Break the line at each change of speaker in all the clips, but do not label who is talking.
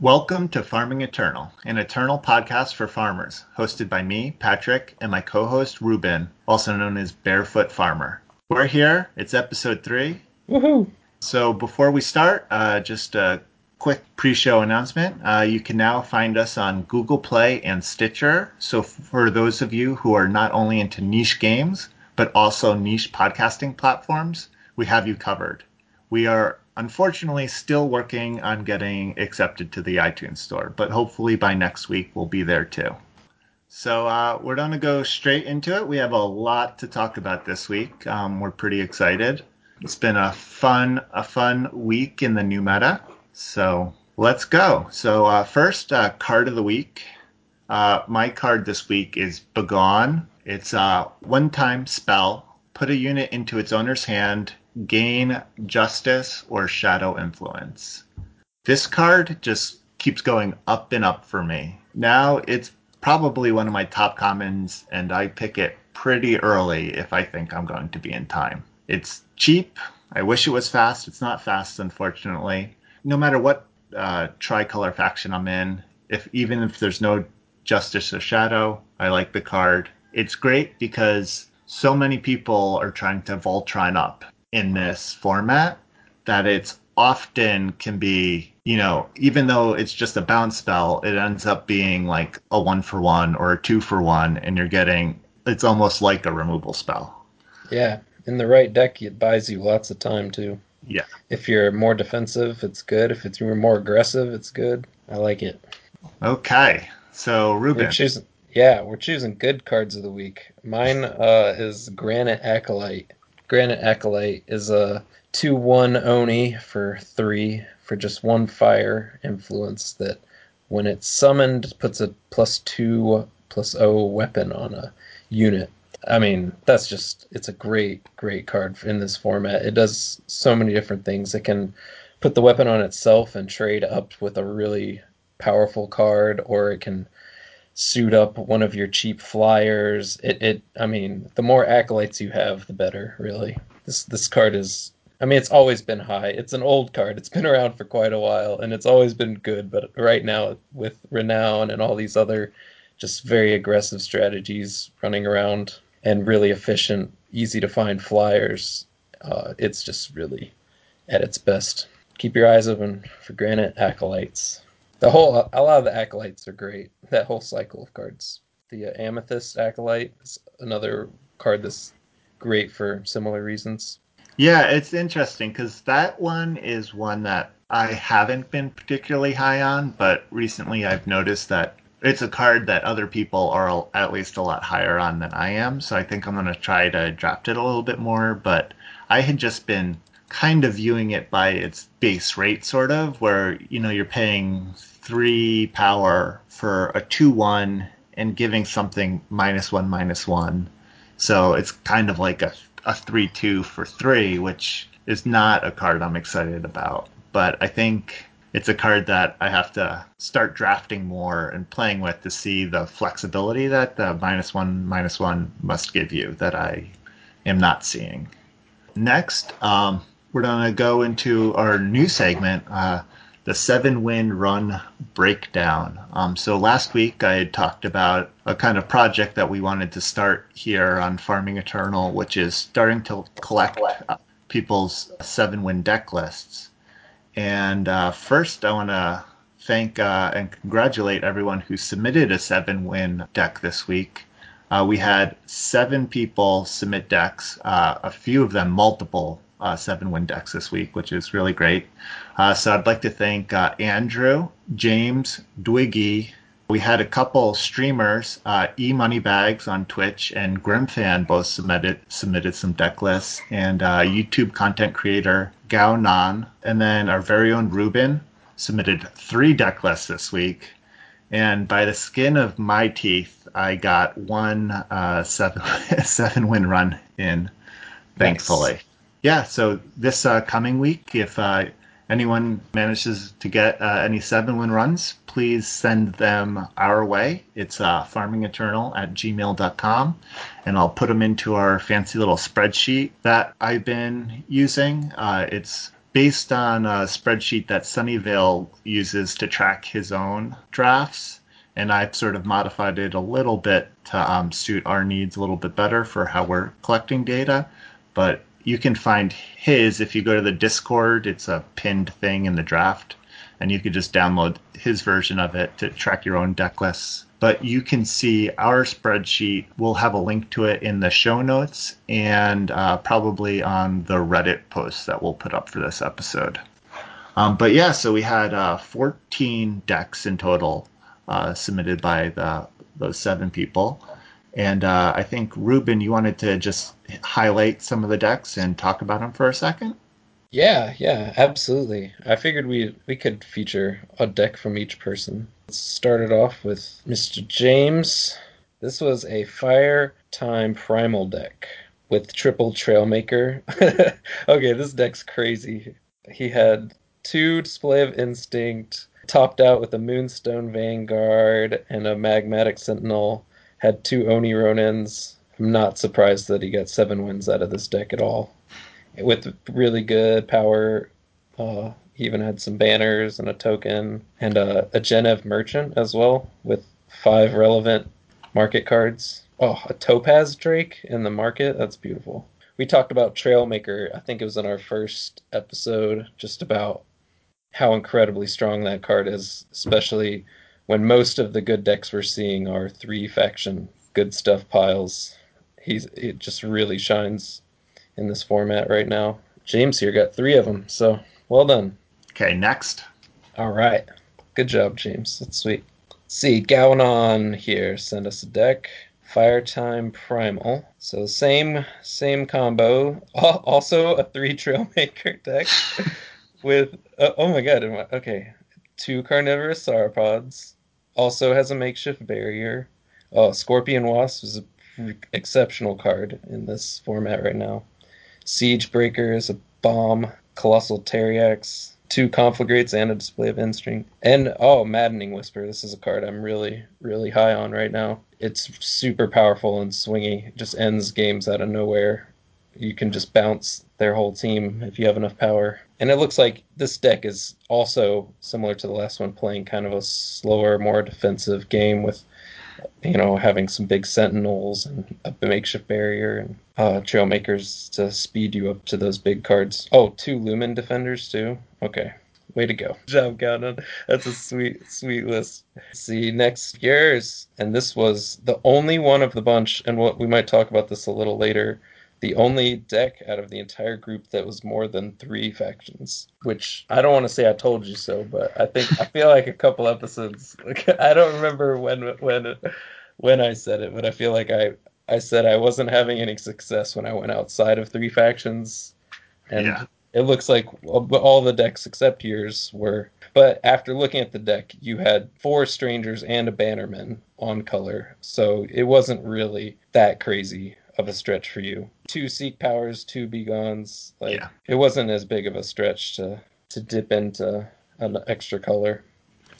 Welcome to Farming Eternal, an eternal podcast for farmers, hosted by me, Patrick, and my co host, Ruben, also known as Barefoot Farmer. We're here, it's episode three.
Woohoo!
So before we start, uh, just a quick pre-show announcement. Uh, you can now find us on Google Play and Stitcher. So for those of you who are not only into niche games, but also niche podcasting platforms, we have you covered. We are unfortunately still working on getting accepted to the iTunes store, but hopefully by next week we'll be there too. So uh, we're going to go straight into it. We have a lot to talk about this week. Um, we're pretty excited. It's been a fun, a fun week in the new meta. So let's go. So uh, first uh, card of the week. Uh, my card this week is Begone. It's a one-time spell. Put a unit into its owner's hand. Gain Justice or Shadow Influence. This card just keeps going up and up for me. Now it's probably one of my top commons, and I pick it pretty early if I think I'm going to be in time. It's cheap. I wish it was fast. It's not fast, unfortunately no matter what uh, tricolor faction I'm in, if even if there's no Justice or Shadow, I like the card. It's great because so many people are trying to Voltron up in this format that it's often can be, you know, even though it's just a bounce spell, it ends up being like a one for one or a two for one, and you're getting it's almost like a removal spell.
Yeah, in the right deck, it buys you lots of time too.
Yeah.
If you're more defensive, it's good. If it's more aggressive, it's good. I like it.
Okay. So Ruben.
We're choosing, yeah, we're choosing good cards of the week. Mine uh, is Granite Acolyte. Granite Acolyte is a 2 1 Oni for 3 for just one fire influence that when it's summoned puts a plus 2 plus O weapon on a unit. I mean, that's just it's a great, great card in this format. It does so many different things. It can put the weapon on itself and trade up with a really powerful card, or it can suit up one of your cheap flyers. It, it I mean, the more acolytes you have, the better, really. This this card is I mean, it's always been high. It's an old card. It's been around for quite a while, and it's always been good. But right now, with renown and all these other just very aggressive strategies running around, and really efficient, easy to find flyers. Uh, it's just really at its best. Keep your eyes open for Granite Acolytes. The whole, a lot of the acolytes are great. That whole cycle of cards. The uh, Amethyst Acolyte is another card that's great for similar reasons.
Yeah, it's interesting because that one is one that I haven't been particularly high on, but recently I've noticed that it's a card that other people are at least a lot higher on than I am. So I think I'm going to try to draft it a little bit more. But I had just been kind of viewing it by its base rate, sort of, where you know you're paying three power for a two one and giving something minus one minus one. So it's kind of like a a three two for three, which is not a card I'm excited about. But I think it's a card that I have to start drafting more and playing with to see the flexibility that the minus one minus one must give you that I am not seeing. Next, um, we're going to go into our new segment, uh, the seven win run breakdown. Um, so last week I had talked about a kind of project that we wanted to start here on Farming Eternal, which is starting to collect people's seven win deck lists. And uh, first, I want to thank uh, and congratulate everyone who submitted a seven win deck this week. Uh, we had seven people submit decks, uh, a few of them multiple uh, seven win decks this week, which is really great. Uh, so I'd like to thank Andrew, James, Dwiggy. We had a couple streamers, E Moneybags on Twitch and Grimfan both submitted submitted some deck lists, and YouTube content creator Gao Nan, and then our very own Ruben submitted three deck lists this week. And by the skin of my teeth, I got one uh, seven seven win run in, thankfully. Nice. Yeah, so this uh, coming week, if uh, anyone manages to get uh, any seven win runs, please send them our way. It's uh, farmingeternal at gmail.com, and I'll put them into our fancy little spreadsheet that I've been using. Uh, it's based on a spreadsheet that Sunnyvale uses to track his own drafts. And I've sort of modified it a little bit to um, suit our needs a little bit better for how we're collecting data. But you can find his if you go to the Discord. It's a pinned thing in the draft, and you could just download his version of it to track your own deck lists but you can see our spreadsheet. We'll have a link to it in the show notes and uh, probably on the Reddit post that we'll put up for this episode. Um, but yeah, so we had uh, 14 decks in total uh, submitted by the, those seven people. And uh, I think, Ruben, you wanted to just highlight some of the decks and talk about them for a second?
Yeah, yeah, absolutely. I figured we we could feature a deck from each person. Let's start it off with Mr. James. This was a Fire Time Primal deck with triple Trailmaker. okay, this deck's crazy. He had two Display of Instinct, topped out with a Moonstone Vanguard and a Magmatic Sentinel, had two Oni Ronins. I'm not surprised that he got seven wins out of this deck at all with really good power. Uh, he even had some banners and a token and a, a Jennev merchant as well with five relevant market cards. Oh, a Topaz Drake in the market. That's beautiful. We talked about Trailmaker. I think it was in our first episode, just about how incredibly strong that card is, especially when most of the good decks we're seeing are three faction good stuff piles. He's it just really shines in this format right now. James here got three of them, so well done.
Okay, next.
All right. Good job, James. That's sweet. Let's see, Gaunon here send us a deck. Firetime Primal. So same same combo. Also a three Trailmaker deck with uh, oh my god. Okay, two Carnivorous Sauropods. Also has a makeshift barrier. Oh, Scorpion Wasp is an exceptional card in this format right now. Siege Breakers, a bomb, Colossal Teriax, two Conflagrates, and a Display of Instinct. And oh, Maddening Whisper. This is a card I'm really, really high on right now. It's super powerful and swingy. It just ends games out of nowhere. You can just bounce their whole team if you have enough power. And it looks like this deck is also similar to the last one, playing kind of a slower, more defensive game with you know, having some big sentinels and a makeshift barrier and uh, trailmakers to speed you up to those big cards. Oh, two lumen defenders too. Okay, way to go. Good job, Gaunon. That's a sweet, sweet list. See, next yours, and this was the only one of the bunch, and what we might talk about this a little later the only deck out of the entire group that was more than three factions. Which I don't want to say I told you so, but I think I feel like a couple episodes. Like, I don't remember when when when I said it, but I feel like I I said I wasn't having any success when I went outside of three factions, and yeah. it looks like all the decks except yours were. But after looking at the deck, you had four strangers and a bannerman on color, so it wasn't really that crazy of a stretch for you. Two seek powers, two begons. Like yeah. it wasn't as big of a stretch to to dip into an extra color.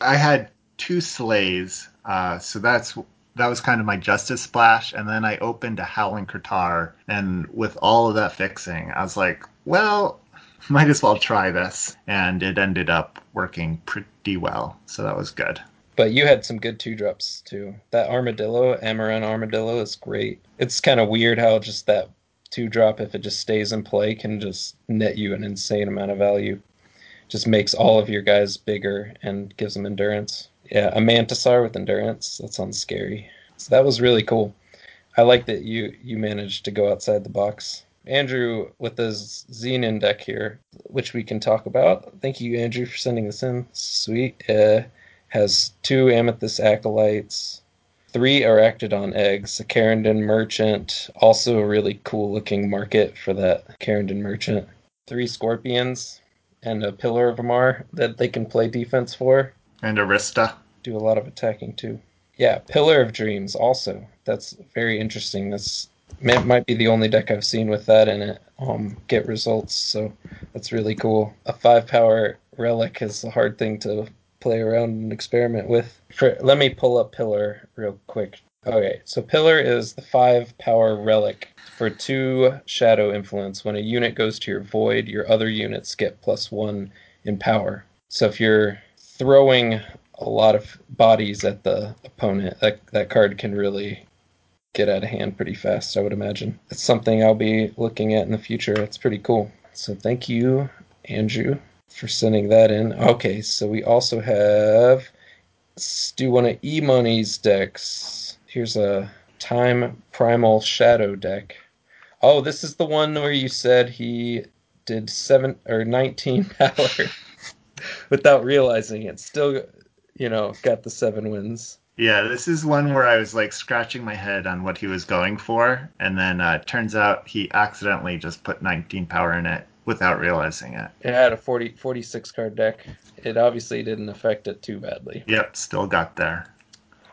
I had two slays, uh, so that's that was kind of my justice splash, and then I opened a Howling Krartar, and with all of that fixing, I was like, well, might as well try this, and it ended up working pretty well, so that was good.
But you had some good two drops too. That armadillo, Amaran armadillo, is great. It's kind of weird how just that two drop, if it just stays in play, can just net you an insane amount of value. Just makes all of your guys bigger and gives them endurance. Yeah, a Mantisaur with endurance. That sounds scary. So that was really cool. I like that you you managed to go outside the box. Andrew with his Xenan deck here, which we can talk about. Thank you, Andrew, for sending this in. Sweet. Uh, has two amethyst acolytes. Three are Arachnodon eggs. A Kerendon merchant, also a really cool looking market for that Kerendon merchant. Three scorpions and a Pillar of Amarr that they can play defense for.
And Arista.
Do a lot of attacking too. Yeah, Pillar of Dreams also. That's very interesting. That's might be the only deck I've seen with that in it. Um, get results, so that's really cool. A five power relic is a hard thing to play around and experiment with. For, let me pull up Pillar real quick. Okay, so Pillar is the five power relic for two shadow influence. When a unit goes to your void, your other units get plus one in power. So if you're throwing a lot of bodies at the opponent, that that card can really get out of hand pretty fast, I would imagine. It's something I'll be looking at in the future. It's pretty cool. So thank you, Andrew, for sending that in. Okay, so we also have let's do one of E Money's decks. Here's a Time Primal Shadow deck. Oh, this is the one where you said he did seven or nineteen power without realizing it. Still, you know, got the seven wins.
Yeah, this is one where I was like scratching my head on what he was going for, and then uh, turns out he accidentally just put 19 power in it without realizing it.
It had a 40, 46 card deck. It obviously didn't affect it too badly.
Yep, still got there.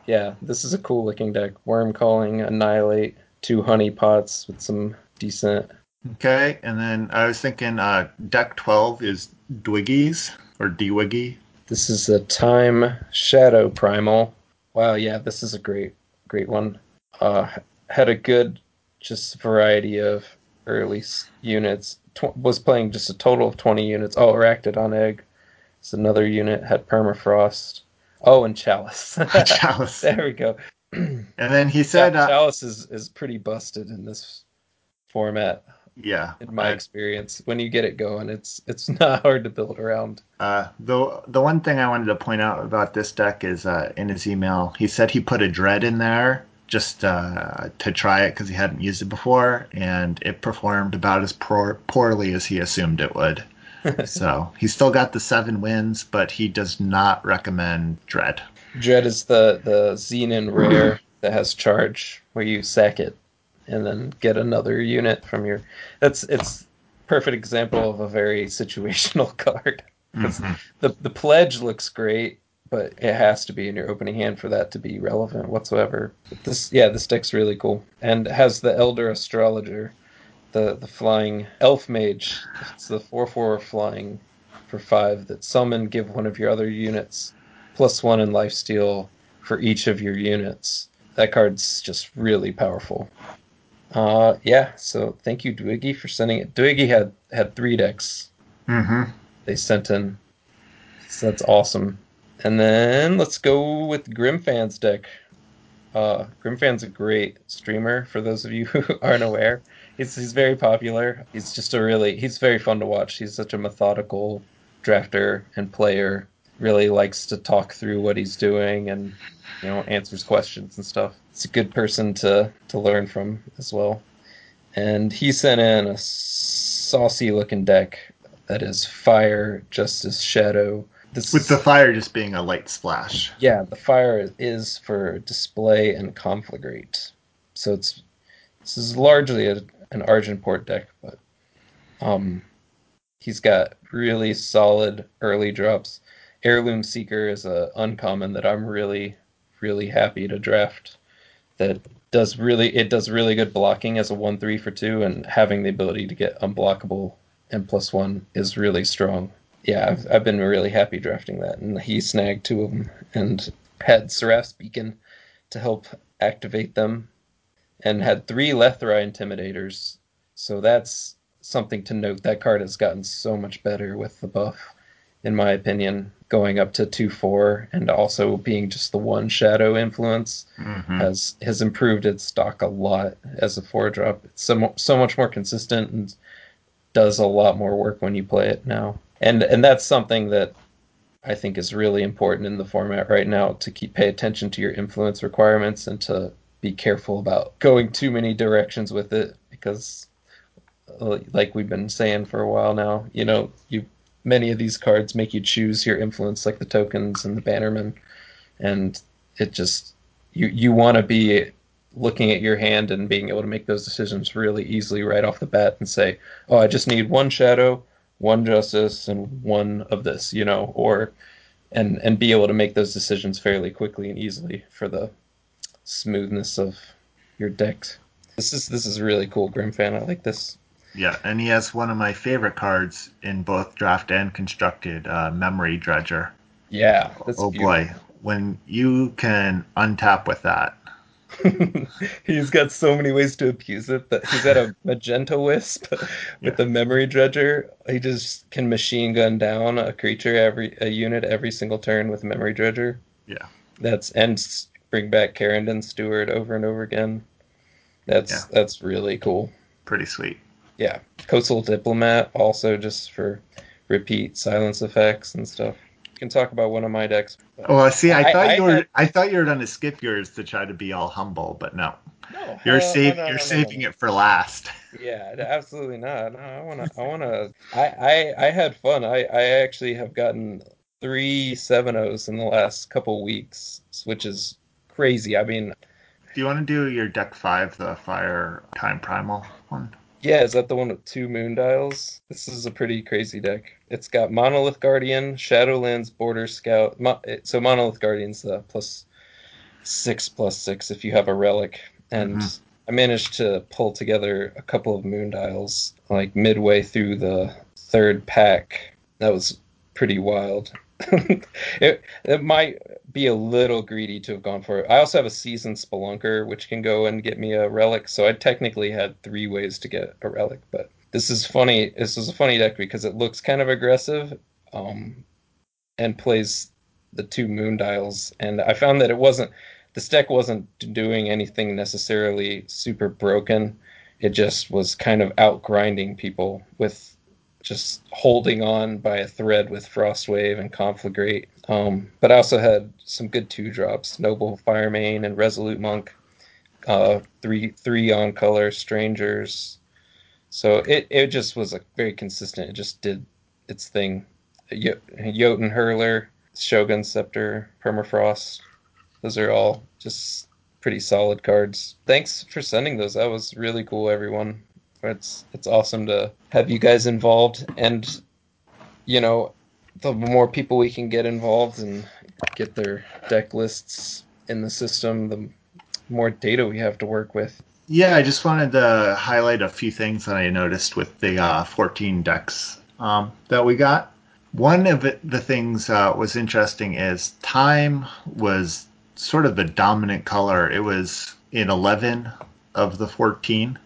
Yeah, this is a cool looking deck. Worm Calling, Annihilate, two Honey Pots with some decent.
Okay, and then I was thinking uh, deck 12 is Dwiggies or Dewiggy.
This is a Time Shadow Primal. Wow, yeah, this is a great, great one. Uh, had a good, just variety of early units. Tw- was playing just a total of 20 units. Oh, on Egg. It's another unit. Had Permafrost. Oh, and Chalice.
Chalice.
there we go.
And then he said,
Yeah,
uh,
Chalice is, is pretty busted in this format,
yeah,
in my
I-
experience. When you get it going, it's it's not hard to build around.
Uh, the the one thing I wanted to point out about this deck is uh, in his email he said he put a dread in there just uh, to try it because he hadn't used it before, and it performed about as poor, poorly as he assumed it would. so he still got the seven wins, but he does not recommend dread.
Dread is the the Xenan rare that has charge, where you sack it and then get another unit from your. That's it's perfect example of a very situational card.
Mhm.
The the pledge looks great, but it has to be in your opening hand for that to be relevant whatsoever. But this yeah, this deck's really cool and it has the Elder Astrologer, the the flying elf mage. It's the four four flying for five that summon give one of your other units plus one in lifesteal for each of your units. That card's just really powerful. Uh, yeah. So thank you, Dwiggy, for sending it. Dwiggy had had three decks
Mhm.
they sent in, so that's awesome. And then let's go with Grimfan's deck. Uh, Grimfan's a great streamer. For those of you who aren't aware, he's he's very popular. He's just a really he's very fun to watch. He's such a methodical drafter and player. Really likes to talk through what he's doing and you know answers questions and stuff. It's a good person to to learn from as well. And he sent in a saucy looking deck that is Fire, Justice, Shadow. This
With the fire just being a light splash.
yeah, the fire is for display and conflagrate. So it's this is largely a, an Argenport deck, but um, he's got really solid early drops. Heirloom Seeker is a uncommon that I'm really really happy to draft. That does really it does really good blocking as a one three for two, and having the ability to get unblockable and plus one is really strong yeah, I've, I've been really happy drafting that, and he snagged two of them and had Seraph's Beacon to help activate them, and had three Lethrai Intimidators. So that's something to note. That card has gotten so much better with the buff, in my opinion, going up to two four, and also being just the one Shadow influence
Mhm.
has has improved its stock a lot as a four drop. It's so so much more consistent and does a lot more work when you play it now. And and that's something that I think is really important in the format right now to keep pay attention to your influence requirements and to be careful about going too many directions with it because uh, like we've been saying for a while now, you know, you many of these cards make you choose your influence like the tokens and the bannermen. And it just you you want to be looking at your hand and being able to make those decisions really easily right off the bat and say, "Oh, I just need one shadow, one justice, and one of this," you know, or and and be able to make those decisions fairly quickly and easily for the smoothness of your decks. This is this is really cool, Grim fan. I like this.
Yeah, and he has one of my favorite cards in both draft and constructed, uh, Memory Dredger.
Yeah, that's
oh
beautiful.
boy, when you can untap with that,
he's got so many ways to abuse it. That he's got a magenta wisp with
Yeah.
the memory dredger. He just can machine gun down a creature every a unit every single turn with memory dredger.
Yeah.
That's and bring back Carrington Stewart over and over again. That's
Yeah.
that's really cool.
Pretty sweet.
Yeah, coastal diplomat also just for repeat silence effects and stuff. You can talk about one of my decks.
Well, oh, see, I,
I-
thought
I
you were
had-
I thought you were going to skip yours to try to be all humble, but no.
No,
You're
hell-
save,
no, no,
you're
no, no,
saving
no.
it for last.
Yeah, absolutely not. No, I wanna, I wanna. I, I, I had fun. I, I actually have gotten three seven O's in the last couple weeks, which is crazy. I mean,
Do you want to do your deck five, the fire time primal one?
yeah, is that the one with two moon dials? This is a pretty crazy deck. It's got Monolith Guardian, Shadowlands, Border Scout. Mo- so Monolith Guardian's the plus six plus six if you have a relic, and
Mhm.
I managed to pull together a couple of moon dials like midway through the third pack. That was pretty wild. it it might be a little greedy to have gone for it. I also have a seasoned spelunker which can go and get me a relic, so I technically had three ways to get a relic, but this is funny. This is a funny deck because it looks kind of aggressive, um, and plays the two moon dials, and I found that it wasn't this deck wasn't doing anything necessarily super broken. It just was kind of out grinding people with just holding on by a thread with Frostwave and Conflagrate. Um, but I also had some good two drops: Noble Firemane and Resolute Monk. Uh, three three on color strangers. So it, it just was like very consistent. It just did its thing. Yo- Jotun Hurler, Shogun Scepter, Permafrost. Those are all just pretty solid cards. Thanks for sending those. That was really cool, everyone. It's it's awesome to have you guys involved, and you know, the more people we can get involved and get their deck lists in the system, the more data we have to work with.
Yeah, I just wanted to highlight a few things that I noticed with the uh, 14 decks um, that we got. One of the things uh, was interesting is time was sort of the dominant color. It was in 11 of the 14,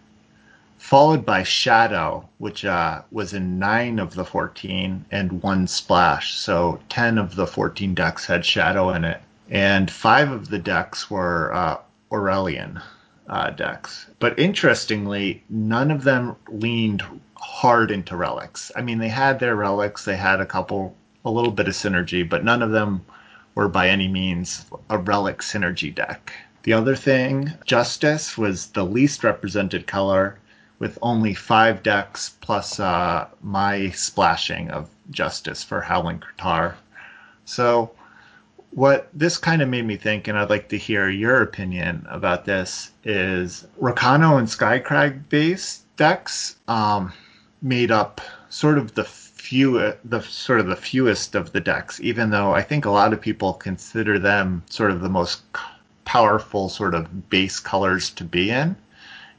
followed by shadow, which uh, was in 9 of the 14 and one splash. So 10 of the 14 decks had shadow in it, and 5 of the decks were uh, Auralian uh, decks. But interestingly, none of them leaned hard into relics. I mean, they had their relics, they had a couple, a little bit of synergy, but none of them were by any means a relic synergy deck. The other thing, Justice was the least represented color with only five decks plus uh, my splashing of Justice for Howling Kratar. So what this kind of made me think, and I'd like to hear your opinion about this, is Rakano and Skycrag base decks um, made up sort of the few, the sort of the fewest of the decks. Even though I think a lot of people consider them sort of the most powerful sort of base colors to be in,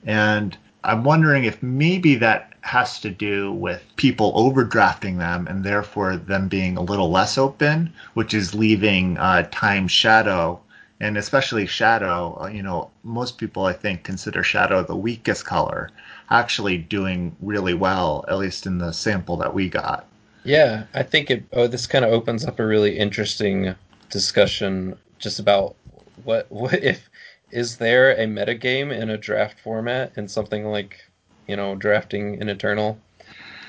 and I'm wondering if maybe that has to do with people overdrafting them and therefore them being a little less open, which is leaving uh, Time Shadow and especially Shadow. uh, You know, most people I think consider Shadow the weakest color, actually doing really well, at least in the sample that we got.
Yeah, I think it. Oh, this kind of opens up a really interesting discussion just about what what if is there a metagame in a draft format in something like you know drafting an eternal,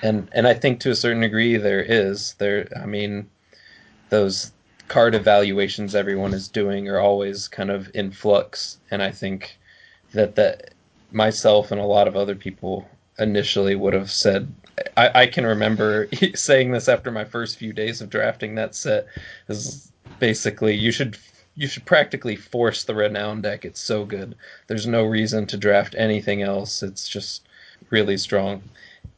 and and I think to a certain degree there is. There. I mean, those card evaluations everyone is doing are always kind of in flux, and I think that that myself and a lot of other people initially would have said I, I can remember saying this after my first few days of drafting that set is basically you should you should practically force the renown deck. It's so good. There's no reason to draft anything else. It's just really strong.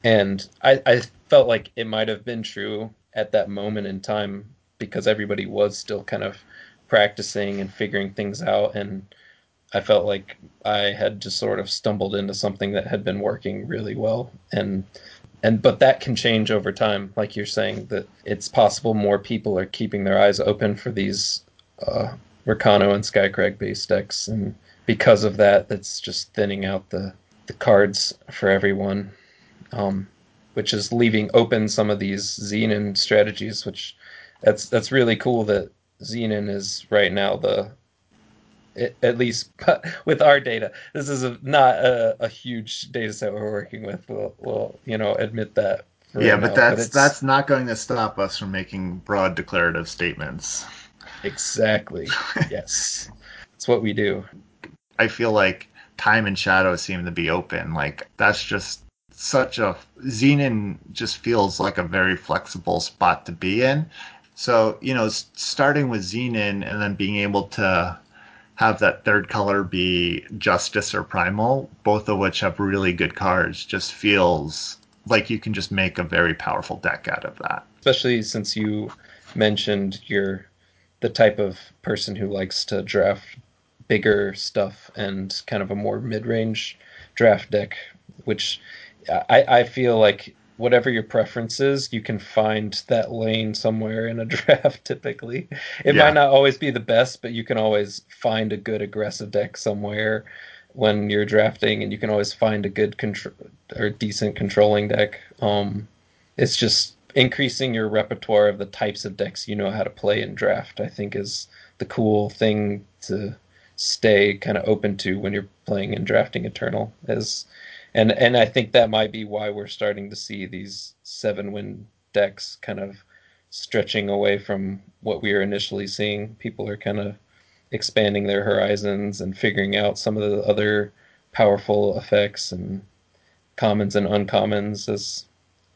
And i, I felt like it might have been true at that moment in time because everybody was still kind of practicing and figuring things out. And I felt like I had just sort of stumbled into something that had been working really well. And and but that can change over time like you're saying that it's possible more people are keeping their eyes open for these uh, Rakano and Skycrag base decks, and because of that, that's just thinning out the the cards for everyone, um, which is leaving open some of these Xenan strategies. Which that's that's really cool that Xenan is right now the at least with our data. This is a, not a, a, huge data set we're working with. We'll, we'll you know admit that.
yeah, but now. that's but that's not going to stop us from making broad declarative statements.
Exactly. yes, it's what we do.
I feel like time and shadow seem to be open. Like that's just such a Xenan just feels like a very flexible spot to be in. So you know, starting with Xenan and then being able to have that third color be Justice or Primal, both of which have really good cards, just feels like you can just make a very powerful deck out of that.
Especially since you mentioned you're the type of person who likes to draft bigger stuff and kind of a more mid-range draft deck, which I, I feel like whatever your preference is, you can find that lane somewhere in a draft typically. It yeah. might not always be the best, but you can always find a good aggressive deck somewhere when you're drafting and you can always find a good control or decent controlling deck. Um, it's just increasing your repertoire of the types of decks you know how to play in draft, I think is the cool thing to stay kind of open to when you're playing and drafting Eternal as and and I think that might be why we're starting to see these seven win decks kind of stretching away from what we were initially seeing. People are kind of expanding their horizons and figuring out some of the other powerful effects and commons and uncommons as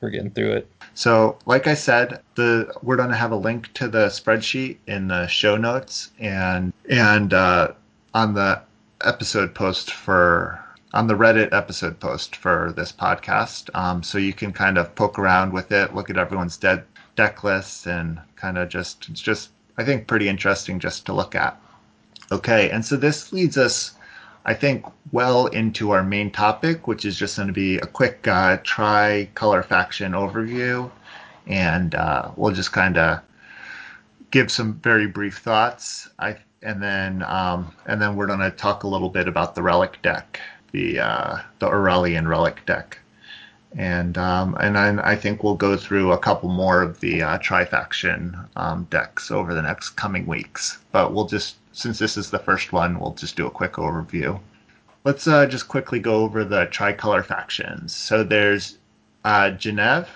we're getting through it.
So, like I said, the we're going to have a link to the spreadsheet in the show notes and and uh, on the episode post for on the Reddit episode post for this podcast. Um, so you can kind of poke around with it, look at everyone's dead deck lists, and kind of just it's just I think pretty interesting just to look at. Okay, and so this leads us, I think, well into our main topic, which is just going to be a quick uh, tri-color faction overview, and uh, we'll just kind of give some very brief thoughts. I and then um, and then we're going to talk a little bit about the relic deck the uh, the Auralian relic deck, and um, and I, I, think we'll go through a couple more of the uh, trifaction um, decks over the next coming weeks. But we'll just since this is the first one, we'll just do a quick overview. Let's uh, just quickly go over the tricolor factions. So there's uh, Jennev,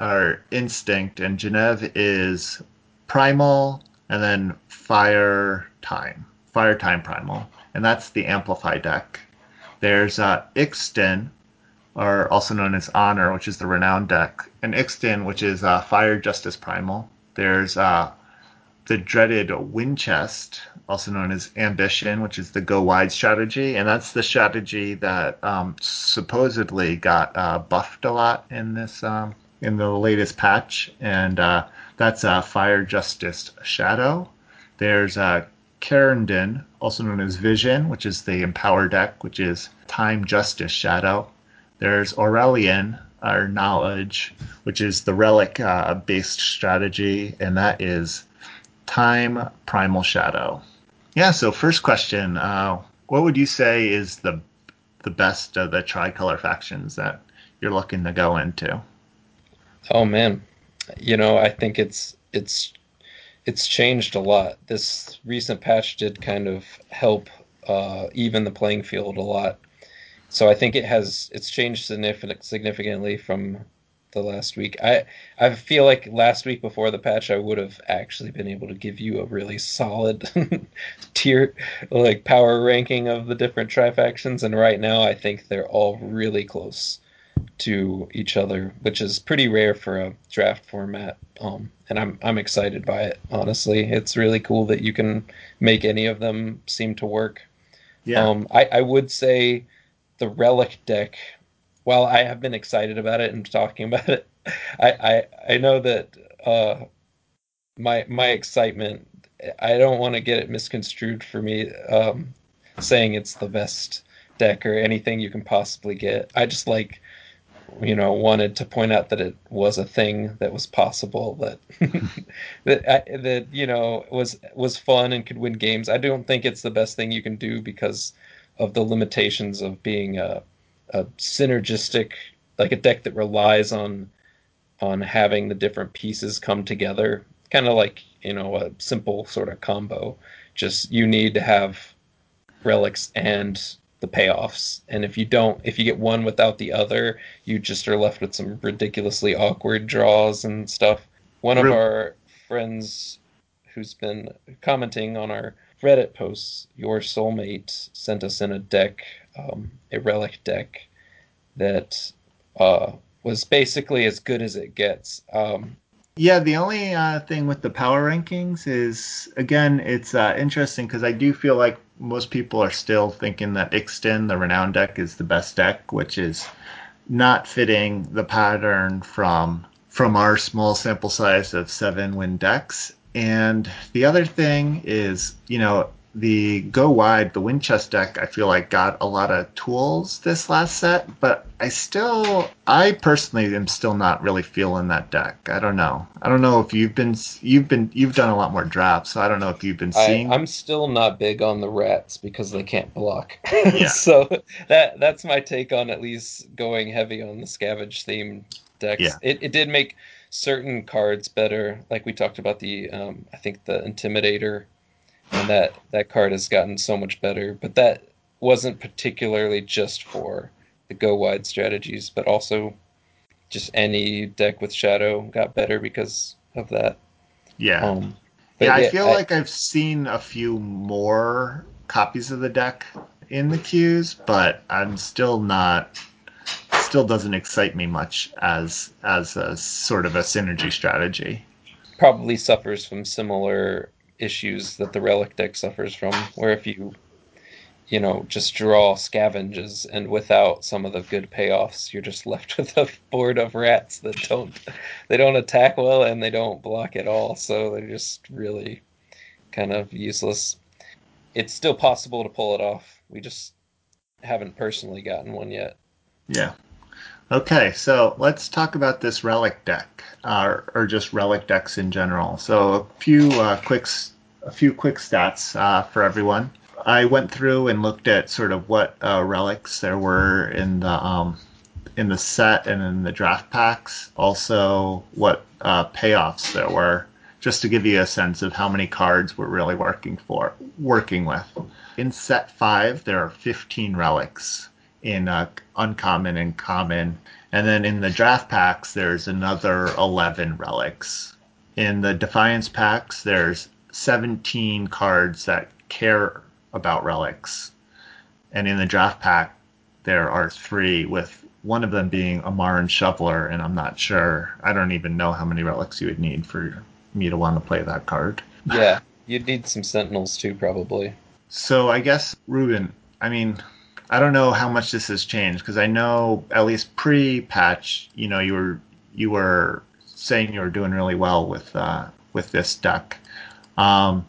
or Instinct, and Jennev is Primal, and then Fire Time, Fire Time Primal, and that's the Amplify deck. There's uh, Ixtun, or also known as Honor, which is the Renown deck, and Ixtun, which is uh, Fire Justice Primal. There's uh, the dreaded Winchest, also known as Ambition, which is the go wide strategy, and that's the strategy that um, supposedly got uh, buffed a lot in this um, in the latest patch, and uh, that's uh, Fire Justice Shadow. There's uh, Kerendon, also known as Vision, which is the Empower deck, which is Time, Justice, Shadow. There's Auralian, our Knowledge, which is the Relic uh, based strategy, and that is Time, Primal Shadow. Yeah, so first question uh, What would you say is the the best of the tricolor factions that you're looking to go into?
Oh man, you know I think it's it's it's changed a lot. This recent patch did kind of help uh, even the playing field a lot. So I think it has it's changed significantly from the last week. I I feel like last week before the patch, I would have actually been able to give you a really solid tier like power ranking of the different tri factions, and right now I think they're all really close to each other, which is pretty rare for a draft format. Um, and I'm I'm excited by it. Honestly, it's really cool that you can make any of them seem to work. Yeah. Um, I, I would say the relic deck. While I have been excited about it and talking about it, I I, I know that uh, my my excitement. I don't want to get it misconstrued for me um, saying it's the best deck or anything you can possibly get. I just like you know wanted to point out that it was a thing that was possible that that that you know was was fun and could win games. I don't think it's the best thing you can do because of the limitations of being a, a synergistic like a deck that relies on on having the different pieces come together, kind of like you know a simple sort of combo. Just you need to have relics and the payoffs. And if you don't, if you get one without the other, you just are left with some ridiculously awkward draws and stuff. One of our friends who's been commenting on our Reddit posts, your soulmate sent us in a deck, um, a relic deck that uh, was basically as good as it gets. Um,
yeah, the only uh, thing with the power rankings is, again, it's uh, interesting because I do feel like most people are still thinking that Ixtun, the Renown deck, is the best deck, which is not fitting the pattern from from our small sample size of seven win decks. And the other thing is, you know, the go wide, the Winchest deck, I feel like got a lot of tools this last set, but I still, I personally am still not really feeling that deck. I don't know. I don't know if you've been, you've been, you've done a lot more drafts, so I don't know if you've been seeing.
I, am still not big on the rats because they can't block. Yeah. so that that's my take on at least going heavy on the scavenge theme decks. Yeah. It it did make certain cards better, like we talked about the, um, I think the Intimidator and that that card has gotten so much better. But that wasn't particularly just for the go wide strategies, but also just any deck with shadow got better because of that.
Yeah. Um, yeah, I feel I, like I've seen a few more copies of the deck in the queues, but I'm still not still doesn't excite me much as as a sort of a synergy strategy.
Probably suffers from similar issues that the relic deck suffers from, where if you you know just draw scavenges and without some of the good payoffs you're just left with a board of rats that don't they don't attack well and they don't block at all. So they're just really kind of useless. It's still possible to pull it off. We just haven't personally gotten one yet.
Yeah. Okay so let's talk about this relic deck uh, or just relic decks in general. So a few uh, quick a few quick stats uh, for everyone. I went through and looked at sort of what uh, relics there were in the um, in the set and in the draft packs. Also, what uh, payoffs there were, just to give you a sense of how many cards we're really working for working with. In set five, there are 15 relics in uh, uncommon and common and then in the draft packs, there's another 11 relics. In the Defiance packs, there's 17 cards that care about relics. And in the draft pack, there are three, with one of them being a Amaran Shoveler, and I'm not sure. I don't even know how many relics you would need for me to want to play that card.
Yeah, you'd need some Sentinels too, probably.
So I guess, Ruben, I mean, I don't know how much this has changed because I know at least pre-patch, you know, you were you were saying you were doing really well with uh, with this deck. Um,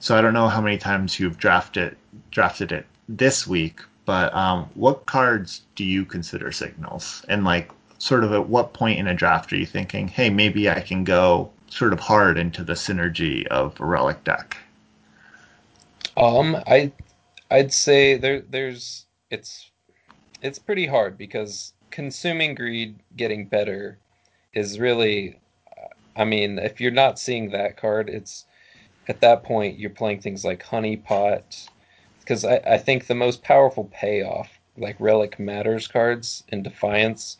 so I don't know how many times you've drafted drafted it this week, but um, what cards do you consider signals? And like, sort of at what point in a draft are you thinking, hey, maybe I can go sort of hard into the synergy of a relic deck?
Um, I I'd say there there's it's it's pretty hard because consuming greed getting better is really uh, I mean, if you're not seeing that card, it's at that point you're playing things like Honeypot because I, I think the most powerful payoff, like Relic Matters cards in Defiance,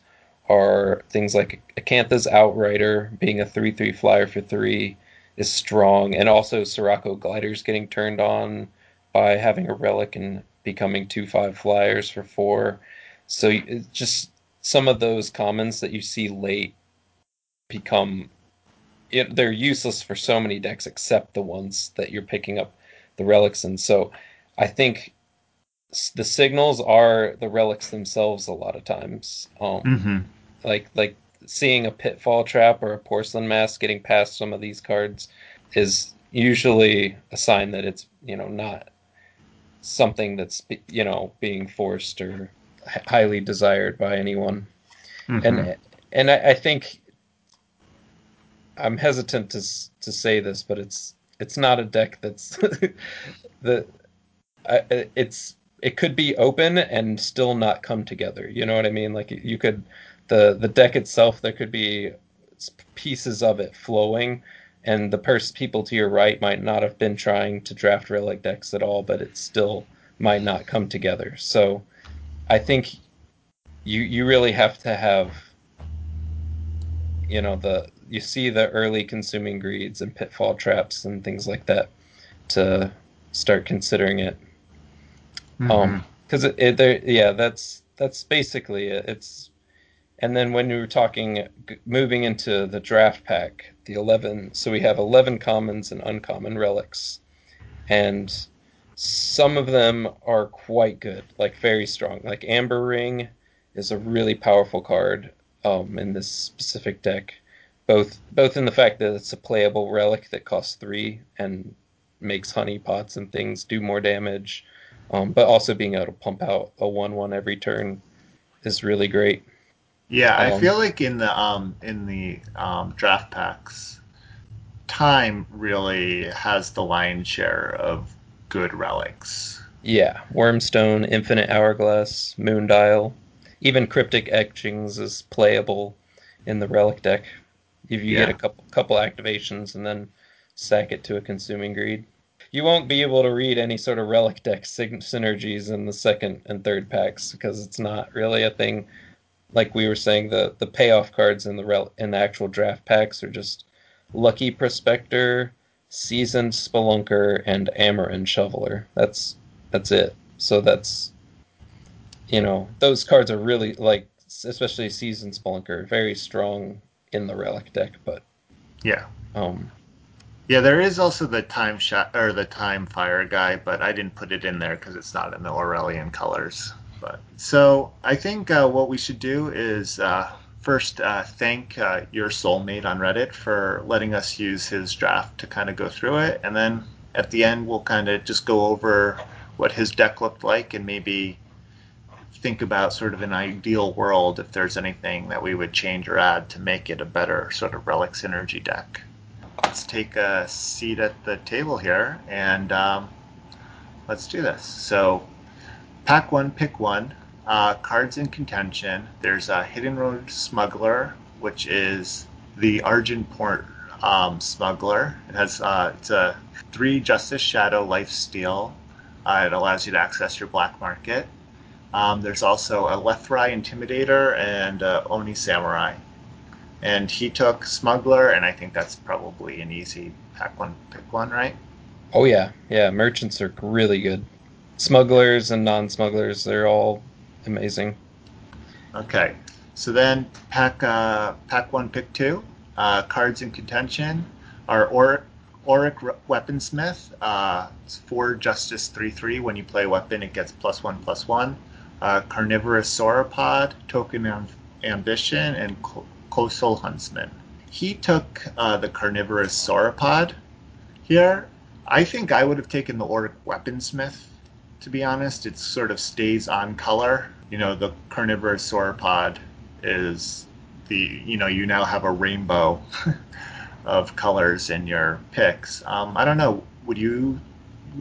are things like Acantha's Outrider being a 3 3 flyer for 3 is strong, and also Sirocco Gliders getting turned on by having a relic and becoming two five flyers for four. So just some of those commons that you see late become it, they're useless for so many decks except the ones that you're picking up the relics in. So I think the signals are the relics themselves a lot of times. Um, mm-hmm. Like like seeing a pitfall trap or a porcelain mask getting past some of these cards is usually a sign that it's you know not something that's you know being forced or highly desired by anyone. mm-hmm. and and I, I, think I'm hesitant to to say this, but it's it's not a deck that's the it's it could be open and still not come together. You know what I mean? Like you could the the deck itself, there could be pieces of it flowing, and the pers- people to your right might not have been trying to draft relic decks at all, but it still might not come together. So I think you you really have to have you know the you see the early consuming greeds and pitfall traps and things like that to start considering it. Mm-hmm. Um, because it, it there, yeah, that's that's basically it. It's and then when we were talking, moving into the draft pack, the eleven. So we have eleven commons and uncommon relics, and some of them are quite good, like very strong. Like Amber Ring is a really powerful card um, in this specific deck, both both in the fact that it's a playable relic that costs three and makes honey pots and things do more damage, um, but also being able to pump out a one-one every turn is really great.
Yeah, I um, feel like in the um, in the um, draft packs, time really has the lion's share of good relics.
Yeah, Wormstone, Infinite Hourglass, Moondial, even Cryptic Etchings is playable in the relic deck. If you yeah. get a couple couple activations and then sack it to a Consuming Greed you won't be able to read any sort of relic deck synergies in the second and third packs because it's not really a thing. Like we were saying, the the payoff cards in the rel- in the actual draft packs are just Lucky Prospector, Seasoned Spelunker, and Amaran Shoveler. That's that's it. So that's you know those cards are really like especially Seasoned Spelunker very strong in the relic deck, but
yeah.
Um,
yeah, there is also the time shot or the time fire guy, but I didn't put it in there because it's not in the Auralian colors. But so I think uh, what we should do is uh, first uh, thank uh, your soulmate on Reddit for letting us use his draft to kind of go through it, and then at the end we'll kind of just go over what his deck looked like and maybe think about sort of an ideal world if there's anything that we would change or add to make it a better sort of relic synergy deck let's take a seat at the table here and um, let's do this. So, pack one, pick one. Uh, cards in contention. There's a Hidden Road Smuggler, which is the Argent Port um, Smuggler. It has uh, it's a three Justice Shadow Life Steal. Uh, it allows you to access your black market. Um, there's also a Lethrai Intimidator and Oni Samurai and he took Smuggler, and I think that's probably an easy pack one pick one, right?
Oh yeah, yeah. Merchants are really good. Smugglers and non-smugglers, they're all amazing.
Okay, so then pack uh, pack one, pick two. Uh, cards in contention are Auric Weaponsmith. Uh, it's four Justice three three. When you play a weapon, it gets plus one plus one. Uh, Carnivorous Sauropod, Token Ambition, and Coastal Huntsman. He took uh, the carnivorous sauropod here. I think I would have taken the Auric Weaponsmith, to be honest. It sort of stays on color. You know, the carnivorous sauropod is the, you know, you now have a rainbow of colors in your picks. Um, I don't know. Would you,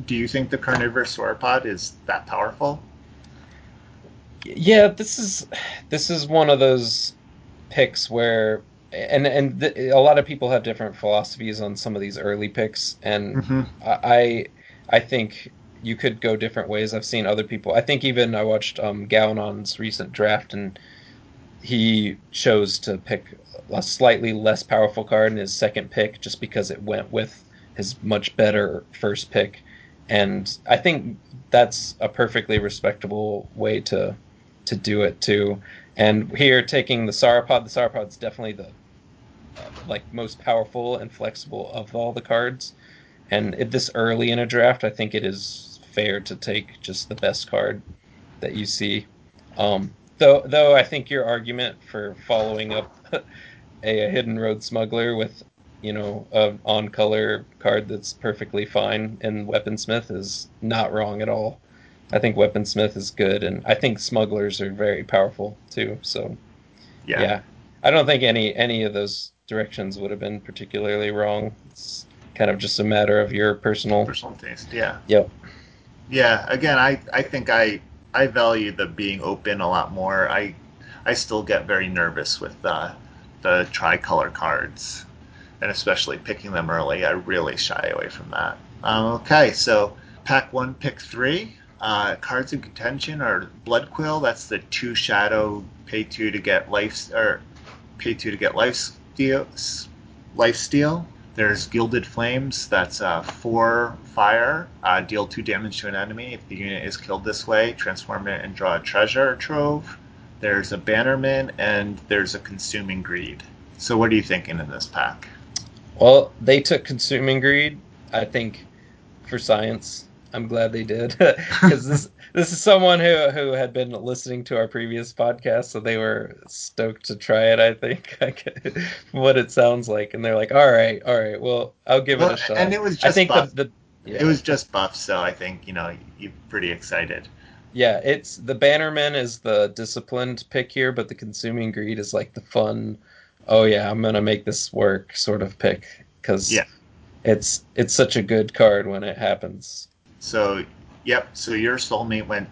do you think the carnivorous sauropod is that powerful?
Yeah, this is this is one of those picks where and and th- a lot of people have different philosophies on some of these early picks and mm-hmm. I I think you could go different ways. I've seen other people. I think even I watched um, Gaonon's recent draft and he chose to pick a slightly less powerful card in his second pick just because it went with his much better first pick. And I think that's a perfectly respectable way to to do it too. And here, taking the Sauropod, the Sauropod's definitely the uh, like most powerful and flexible of all the cards. And this early in a draft, I think it is fair to take just the best card that you see. Um, though, though I think your argument for following up a, a hidden road smuggler with, you know, a on color card that's perfectly fine in Weaponsmith is not wrong at all. I think Weaponsmith is good, and I think smugglers are very powerful too. So
Yeah.
yeah. I don't think any any of those directions would have been particularly wrong. It's kind of just a matter of your personal.
Personal taste. Yeah.
Yep.
Yeah. Again, I I think I I value the being open a lot more. I I still get very nervous with the the tricolor cards, and especially picking them early. I really shy away from that. Um, okay, so pack one, pick three. Uh, cards in contention are Blood Quill. That's the two shadow, pay two to get life, or pay two to get life steal. Life steal. There's Gilded Flames. That's uh, four fire. Uh, deal two damage to an enemy. If the unit is killed this way, transform it and draw a treasure trove. There's a Bannerman and there's a Consuming Greed. So what are you thinking in this pack?
Well, they took Consuming Greed. I think for science. I'm glad they did because this this is someone who who had been listening to our previous podcast, so they were stoked to try it. I think what it sounds like, and they're like, "All right, all right, well, I'll give
well,
it a shot."
And it was just
I think
buff.
the, the yeah.
it was just buff, so I think you know you're pretty excited.
Yeah, it's the Bannerman is the disciplined pick here, but the Consuming Greed is like the fun. Oh yeah, I'm gonna make this work sort of pick because
Yeah.
it's it's such a good card when it happens.
So, yep. So your soulmate went,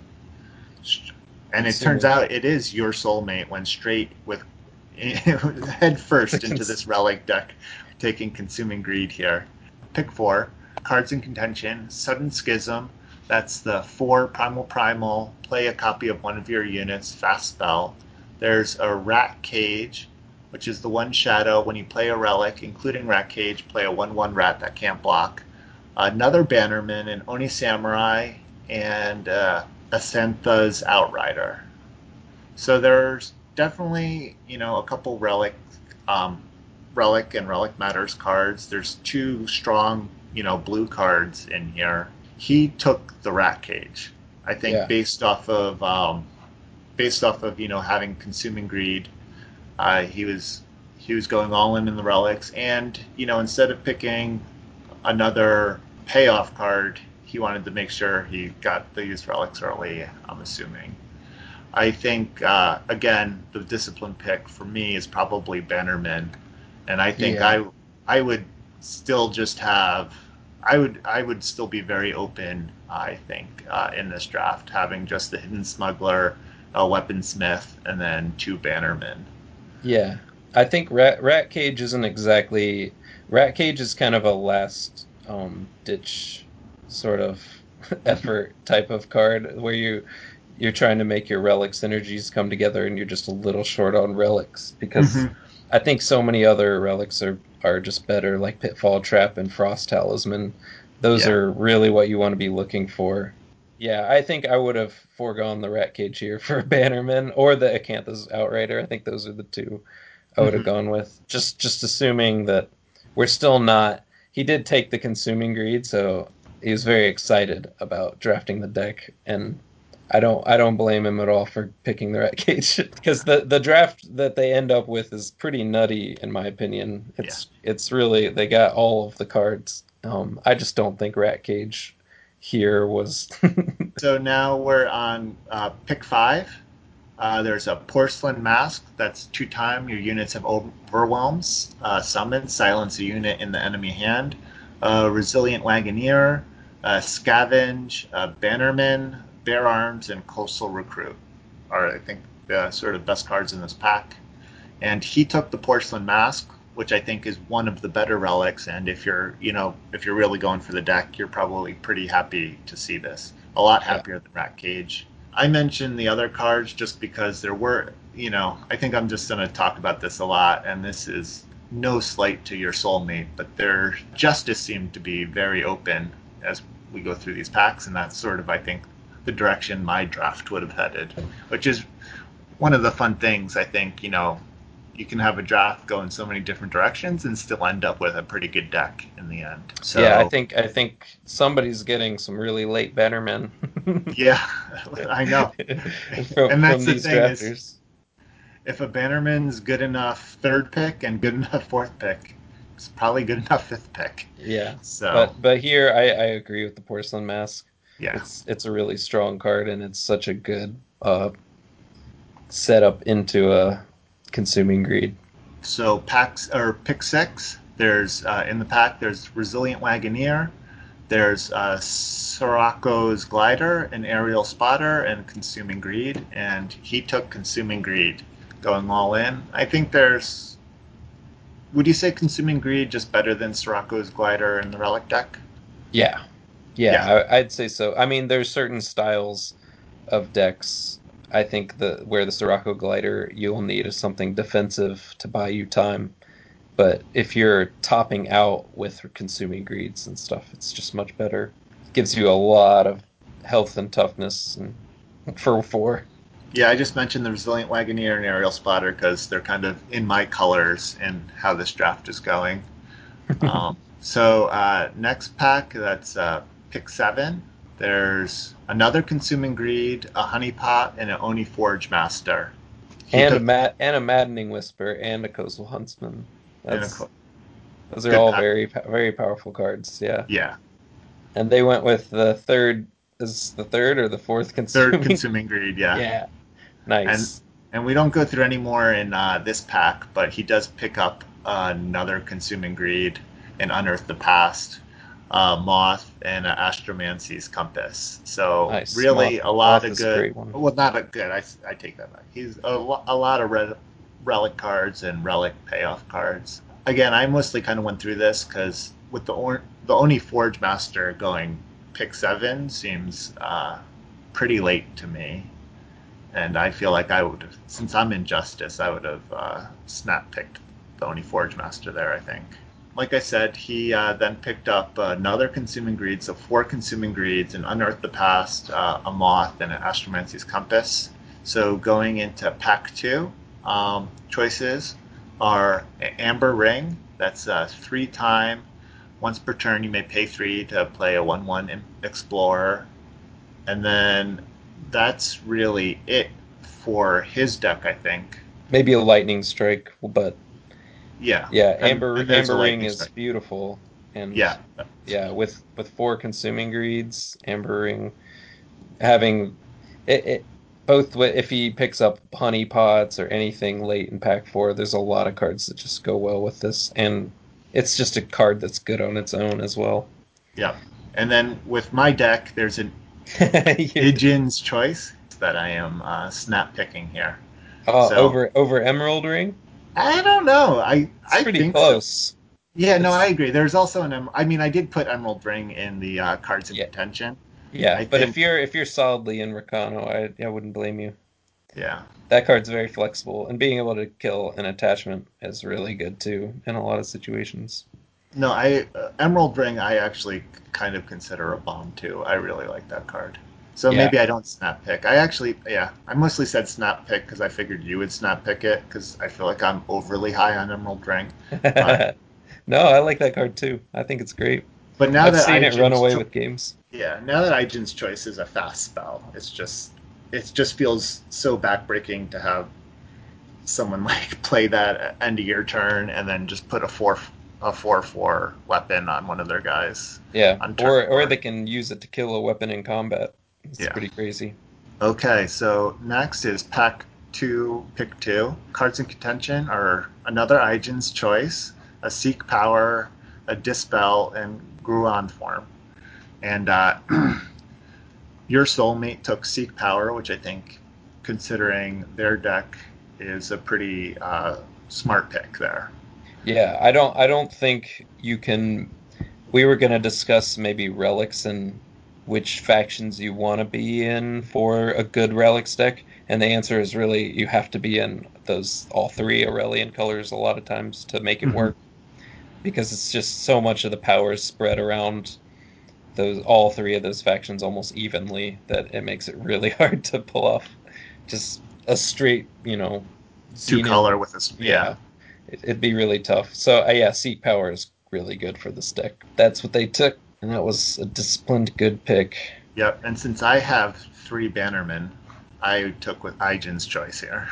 and it turns out it is your soulmate went straight with head first into this relic deck, taking consuming greed here. Pick four cards in contention. Sudden schism. That's the four primal primal. Play a copy of one of your units. Fast spell. There's a rat cage, which is the one shadow. When you play a relic, including rat cage, play a one-one rat that can't block another Bannerman, an Oni Samurai, and uh, Asantha's Outrider. So there's definitely, you know, a couple relic, um, relic and relic matters cards. There's two strong, you know, blue cards in here. He took the Rat Cage, I think,
Yeah.
based off of, um, based off of, you know, having consuming greed. Uh, he was he was going all in in the relics, and you know, instead of picking another payoff card, he wanted to make sure he got the used relics early, I'm assuming. I think, uh, again, the discipline pick for me is probably Bannerman. And I think
Yeah.
I I would still just have I would I would still be very open, I think, uh, in this draft, having just the hidden smuggler, a weaponsmith, and then two Bannermen.
Yeah, I think Rat Rat Cage isn't exactly Rat Cage is kind of a last um, ditch sort of effort type of card where you you're trying to make your relic synergies come together and you're just a little short on relics because
Mhm.
I think so many other relics are are just better like Pitfall Trap and Frost Talisman. Those
Yeah.
are really what you want to be looking for. Yeah, I think I would have foregone the Rat Cage here for Bannerman or the Acantha's Outrider. I think those are the two I would have
Mhm.
gone with. Just just assuming that we're still not. He did take the Consuming Greed, so he was very excited about drafting the deck, and I don't I don't blame him at all for picking the Rat Cage because the the draft that they end up with is pretty nutty in my opinion. It's it's really they got all of the cards. Um, I just don't think Rat Cage here was.
So now we're on uh, pick five. Uh, there's a porcelain mask. That's two time. Your units have overwhelms. Uh, summon, silence a unit in the enemy hand. Uh, resilient wagoneer, scavenge, uh, bannerman, bear arms, and coastal recruit are I think the sort of best cards in this pack. And he took the porcelain mask, which I think is one of the better relics. And if you're you know if you're really going for the deck, you're probably pretty happy to see this a lot
Yeah.
happier than Rat Cage. I mentioned the other cards just because there were, you know, I think I'm just going to talk about this a lot, and this is no slight to your soulmate, but their justice seemed to be very open as we go through these packs, and that's sort of, I think, the direction my draft would have headed, which is one of the fun things. I think, you know, you can have a draft go in so many different directions and still end up with a pretty good deck in the end. So,
yeah, I think I think somebody's getting some really late Bannermen.
yeah, I know.
from,
And that's the thing is- if a Bannerman's good enough third pick and good enough fourth pick, it's probably good enough fifth pick.
Yeah,
So
but but here I, I agree with the porcelain mask.
yeah,
It's it's a really strong card and it's such a good uh, setup into a consuming greed.
So packs or pick six. There's uh, in the pack. There's Resilient Wagoneer. There's uh, Sirocco's Glider, an Aerial Spotter, and Consuming Greed. And he took Consuming Greed, going all in. I think there's. Would you say Consuming Greed just better than Sirocco's Glider in the Relic deck?
Yeah, yeah,
Yeah.
I, I'd say so. I mean, there's certain styles of decks. I think the where the Sirocco Glider you'll need is something defensive to buy you time. But if you're topping out with consuming greeds and stuff, it's just much better. Gives you a lot of health and toughness and for four.
Yeah, I just mentioned the Resilient Wagoneer and Aerial Spotter because they're kind of in my colors and how this draft is going. um, so uh, next pack, that's uh, pick seven. There's another Consuming Greed, a Honeypot, and an Oni Forge Master. He
and a
took-
mad and a maddening whisper and a coastal huntsman.
and a
That's
co-
those are all
pack.
very very powerful cards. Yeah,
yeah,
and they went with the third. Is the third or the fourth consuming?
third Consuming Greed, yeah.
yeah, nice.
And we don't go through any more in uh, this pack, but he does pick up another Consuming Greed and Unearth the Past, uh, Moth, and uh, Astromancy's Compass. So
Nice.
really
Moth-
a lot
Moth
of good. Well, not a good. I, I take that back. He's a, lo- a lot of red, relic cards and relic payoff cards. Again, I mostly kind of went through this because with the or- the Oni Forge Master going pick seven seems uh, pretty late to me and I feel like I would since I'm in Justice, I would have uh, snap picked the Oni Forge Master there. I think. Like I said, he uh, then picked up another Consuming Greed, so four Consuming Greeds, and Unearth the Past, uh, a Moth, and an Astromancy's Compass. So going into Pack Two, um, choices are Amber Ring. That's uh, three time. Once per turn, you may pay three to play a one-one Explorer, and then that's really it for his deck, I think.
Maybe a lightning strike, but
Yeah.
yeah, Amber
and there's a
Amber Ring is
strike.
beautiful, and
Yeah.
yeah, with with four consuming greeds, Amber Ring having it, it both if he picks up honey pots or anything late in pack four, there's a lot of cards that just go well with this, and it's just a card that's good on its own as well.
Yeah. And then with my deck, there's an Ijin's Choice that I am uh, snap picking here.
oh,
so-
over over Emerald Ring,
I don't know. I
it's
I
pretty
so.
close.
Yeah, no, I agree. There's also an. em- I mean, I did put Emerald Ring in the uh, cards in
Yeah.
contention.
Yeah,
I
but
think-
if you're if you're solidly in Rakano, I I wouldn't blame you.
Yeah.
That card's very flexible, and being able to kill an attachment is really good too in a lot of situations.
No, I uh, Emerald Ring. I actually kind of consider a bomb too. I really like that card. So
Yeah.
maybe I don't snap pick. I actually, yeah, I mostly said snap pick because I figured you would snap pick it because I feel like I'm overly high on Emerald Ring.
no, I like that card too. I think it's great.
But now that
I've
that
seen it run away
Cho-
with games.
Yeah, now that Ijin's Choice is a fast spell, it's just it just feels so backbreaking to have someone like play that end of your turn and then just put a four a four four weapon on one of their guys.
Yeah, or or they can use it to kill a weapon in combat. It's
Yeah.
pretty crazy.
Okay, so next is pack two, pick two. Cards in contention are another Ijin's Choice, a Seek Power, a Dispel, and Gruon form. And uh, your soulmate took Seek Power, which I think, considering their deck, is a pretty uh, smart pick there.
Yeah, I don't I don't think you can. We were gonna discuss maybe relics and which factions you want to be in for a good relics deck, and the answer is really you have to be in those all three Auralian colors a lot of times to make it
Mhm.
work, because it's just so much of the power is spread around those all three of those factions almost evenly that it makes it really hard to pull off just a straight you know
Two color with this.
yeah, it, it'd be really tough. So uh, yeah, Seek Power is really good for this deck. That's what they took, and that was a disciplined, good pick.
Yep, and since I have three Bannermen, I took with Ijin's choice here.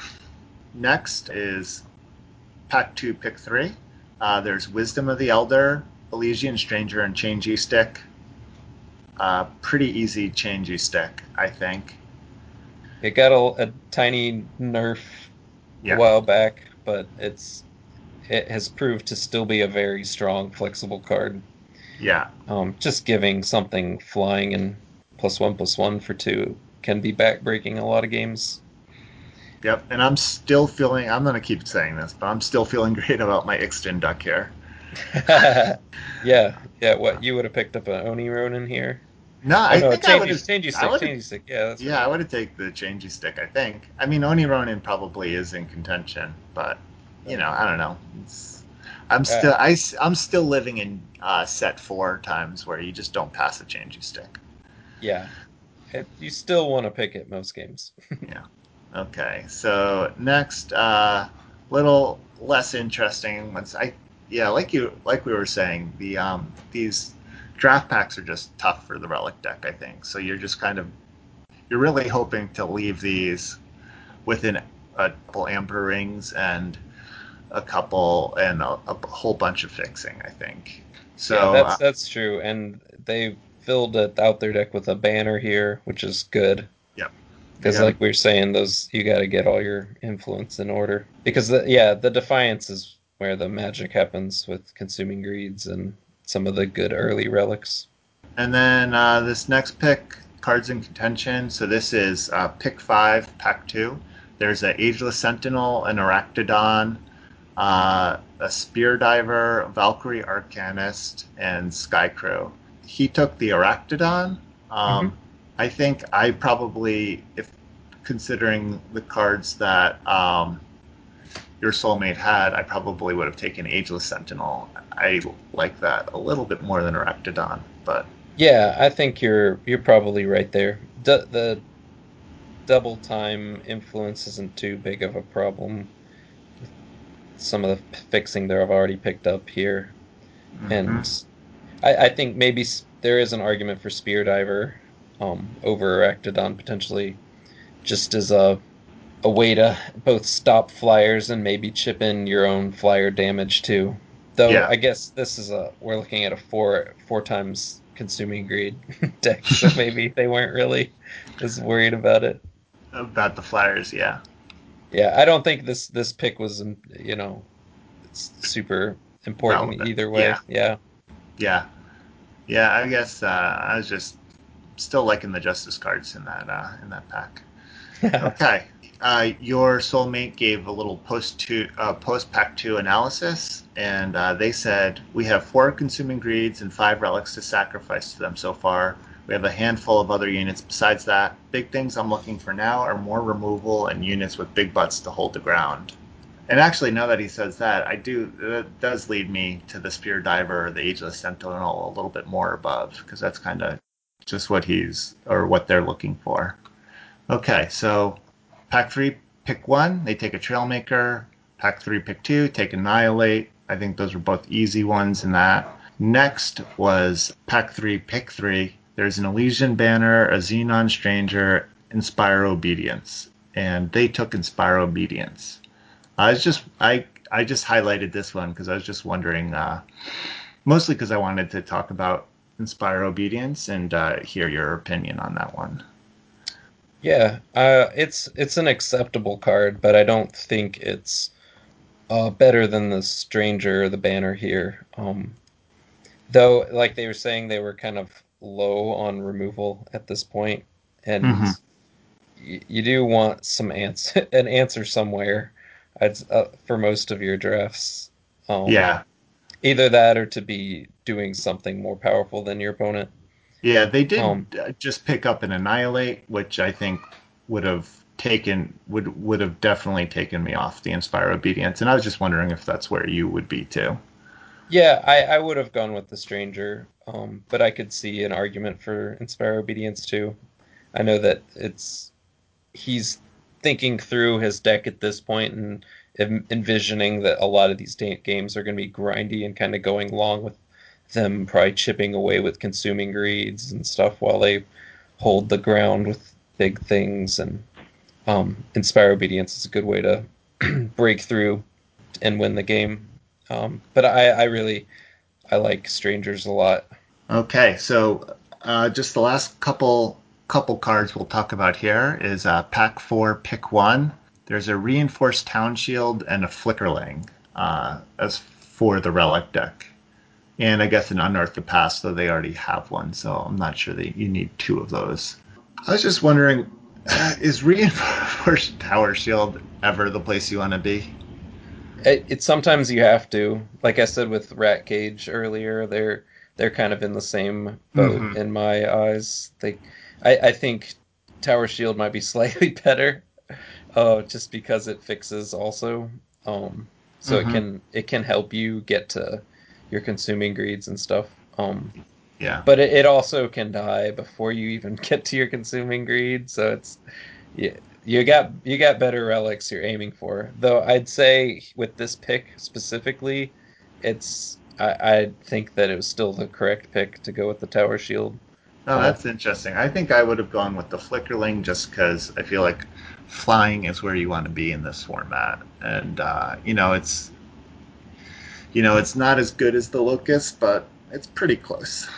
Next is pack two, pick three. Uh, there's Wisdom of the Elder, Elysian Stranger, and Changey Stick. Uh, pretty easy Changey Stick, I think.
It got a, a tiny nerf
Yeah.
a while back, but it's it has proved to still be a very strong, flexible card.
Yeah.
Um, just giving something flying and plus one plus one for two can be backbreaking a lot of games.
Yep, and I'm still feeling. I'm gonna keep saying this, but I'm still feeling great about my Ixtun duck here.
yeah, yeah. What you would have picked up an Oni Ronin here?
No, I
oh, no,
think
changey,
I would have.
changey stick, changey stick. Yeah, that's
Yeah, I would have taken the changey stick. I think. I mean, Oni Ronin probably is in contention, but you know, I don't know. It's, I'm still I, I'm still living in uh, set four times where you just don't pass a changey stick.
Yeah, it, you still want to pick it most games.
yeah. Okay, so next, uh, little less interesting ones. I yeah, like you like we were saying, the um these draft packs are just tough for the relic deck. I think so. You're just kind of you're really hoping to leave these within a couple amber rings and a couple and a, a whole bunch of fixing. I think so.
Yeah, that's uh, that's true, and they filled it out their deck with a banner here, which is good.
Yep.
Because
Yeah.
like we were saying, those you got to get all your influence in order. Because the, yeah, the defiance is where the magic happens with consuming greeds and some of the good early relics.
And then uh, this next pick, cards in contention. So this is uh, pick five, pack two. There's an Ageless Sentinel, an Arachnodon, uh, a Spear Diver, Valkyrie Arcanist, and Skycrow. He took the Arachnodon. Um, I think I probably, if considering the cards that um, your soulmate had, I probably would have taken Ageless Sentinel. I like that a little bit more than Arachnodon, but
Yeah, I think you're you're probably right there. D- the double time influence isn't too big of a problem. Some of the fixing there I've already picked up here,
mhm.
and I, I think maybe there is an argument for Spear Diver um, over Arachnodon potentially, just as a a way to both stop flyers and maybe chip in your own flyer damage too. Though
Yeah.
I guess this is a we're looking at a four four times consuming greed deck, so maybe they weren't really as worried about it.
about the Flyers, yeah.
Yeah, I don't think this this pick was um, you know super important either way.
yeah.
Yeah.
Yeah, yeah. I guess uh, I was just still liking the Justice cards in that uh, in that pack. Okay, uh, your soulmate gave a little post two uh, post pack two analysis, and uh, they said we have four consuming greeds and five relics to sacrifice to them so far. We have a handful of other units besides that. Big things I'm looking for now are more removal and units with big butts to hold the ground. And actually, now that he says that, I do that does lead me to the Spear Diver the Ageless Sentinel a little bit more above because that's kind of just what he's or what they're looking for. Okay, so pack three, pick one. They take a Trailmaker. Pack three, pick two. Take Annihilate. I think those were both easy ones in that. Next was pack three, pick three. There's an Elysian Banner, a Xenan Stranger, Inspire Obedience, and they took Inspire Obedience. I was just I I just highlighted this one because I was just wondering, uh, mostly because I wanted to talk about Inspire Obedience and uh, hear your opinion on that one.
Yeah, uh, it's it's an acceptable card, but I don't think it's uh, better than the Stranger or the Banner here. Um, though, like they were saying, they were kind of low on removal at this point, and
Mhm.
y- you do want some answer, an answer somewhere. I'd, uh, for most of your drafts, um,
Yeah,
either that or to be doing something more powerful than your opponent.
yeah, they did
Um,
uh, just pick up an Annihilate, which I think would have taken would would have definitely taken me off the Inspire Obedience, and I was just wondering if that's where you would be too.
Yeah, I, I would have gone with the stranger, um, but I could see an argument for Inspire Obedience too. I know that it's he's thinking through his deck at this point and envisioning that a lot of these games are going to be grindy and kind of going long with them probably chipping away with consuming greeds and stuff while they hold the ground with big things and um, Inspire Obedience is a good way to break through and win the game. Um, but I, I really I like Strangers a lot.
Okay, so uh, just the last couple couple cards we'll talk about here is uh, pack four, pick one. there's a reinforced tower shield and a flickerling uh, as for the relic deck. And I guess an unearth the past, though they already have one, so I'm not sure that you need two of those. I was just wondering, is reinforced tower shield ever the place you want to be?
It, it sometimes you have to. Like I said with Rat Cage earlier, they're they're kind of in the same boat
Mhm.
in my eyes. They, I, I think Tower Shield might be slightly better, uh, just because it fixes also. Um, so
Mhm.
it can it can help you get to your consuming greeds and stuff. Um,
Yeah.
but it, it also can die before you even get to your consuming greed. So it's yeah, you got you got better relics you're aiming for. Though I'd say with this pick specifically, it's I, I think that it was still the correct pick to go with the tower shield.
Oh, that's interesting. I think I would have gone with the flickerling just because I feel like flying is where you want to be in this format, and uh, you know it's you know it's not as good as the locust, but it's pretty close.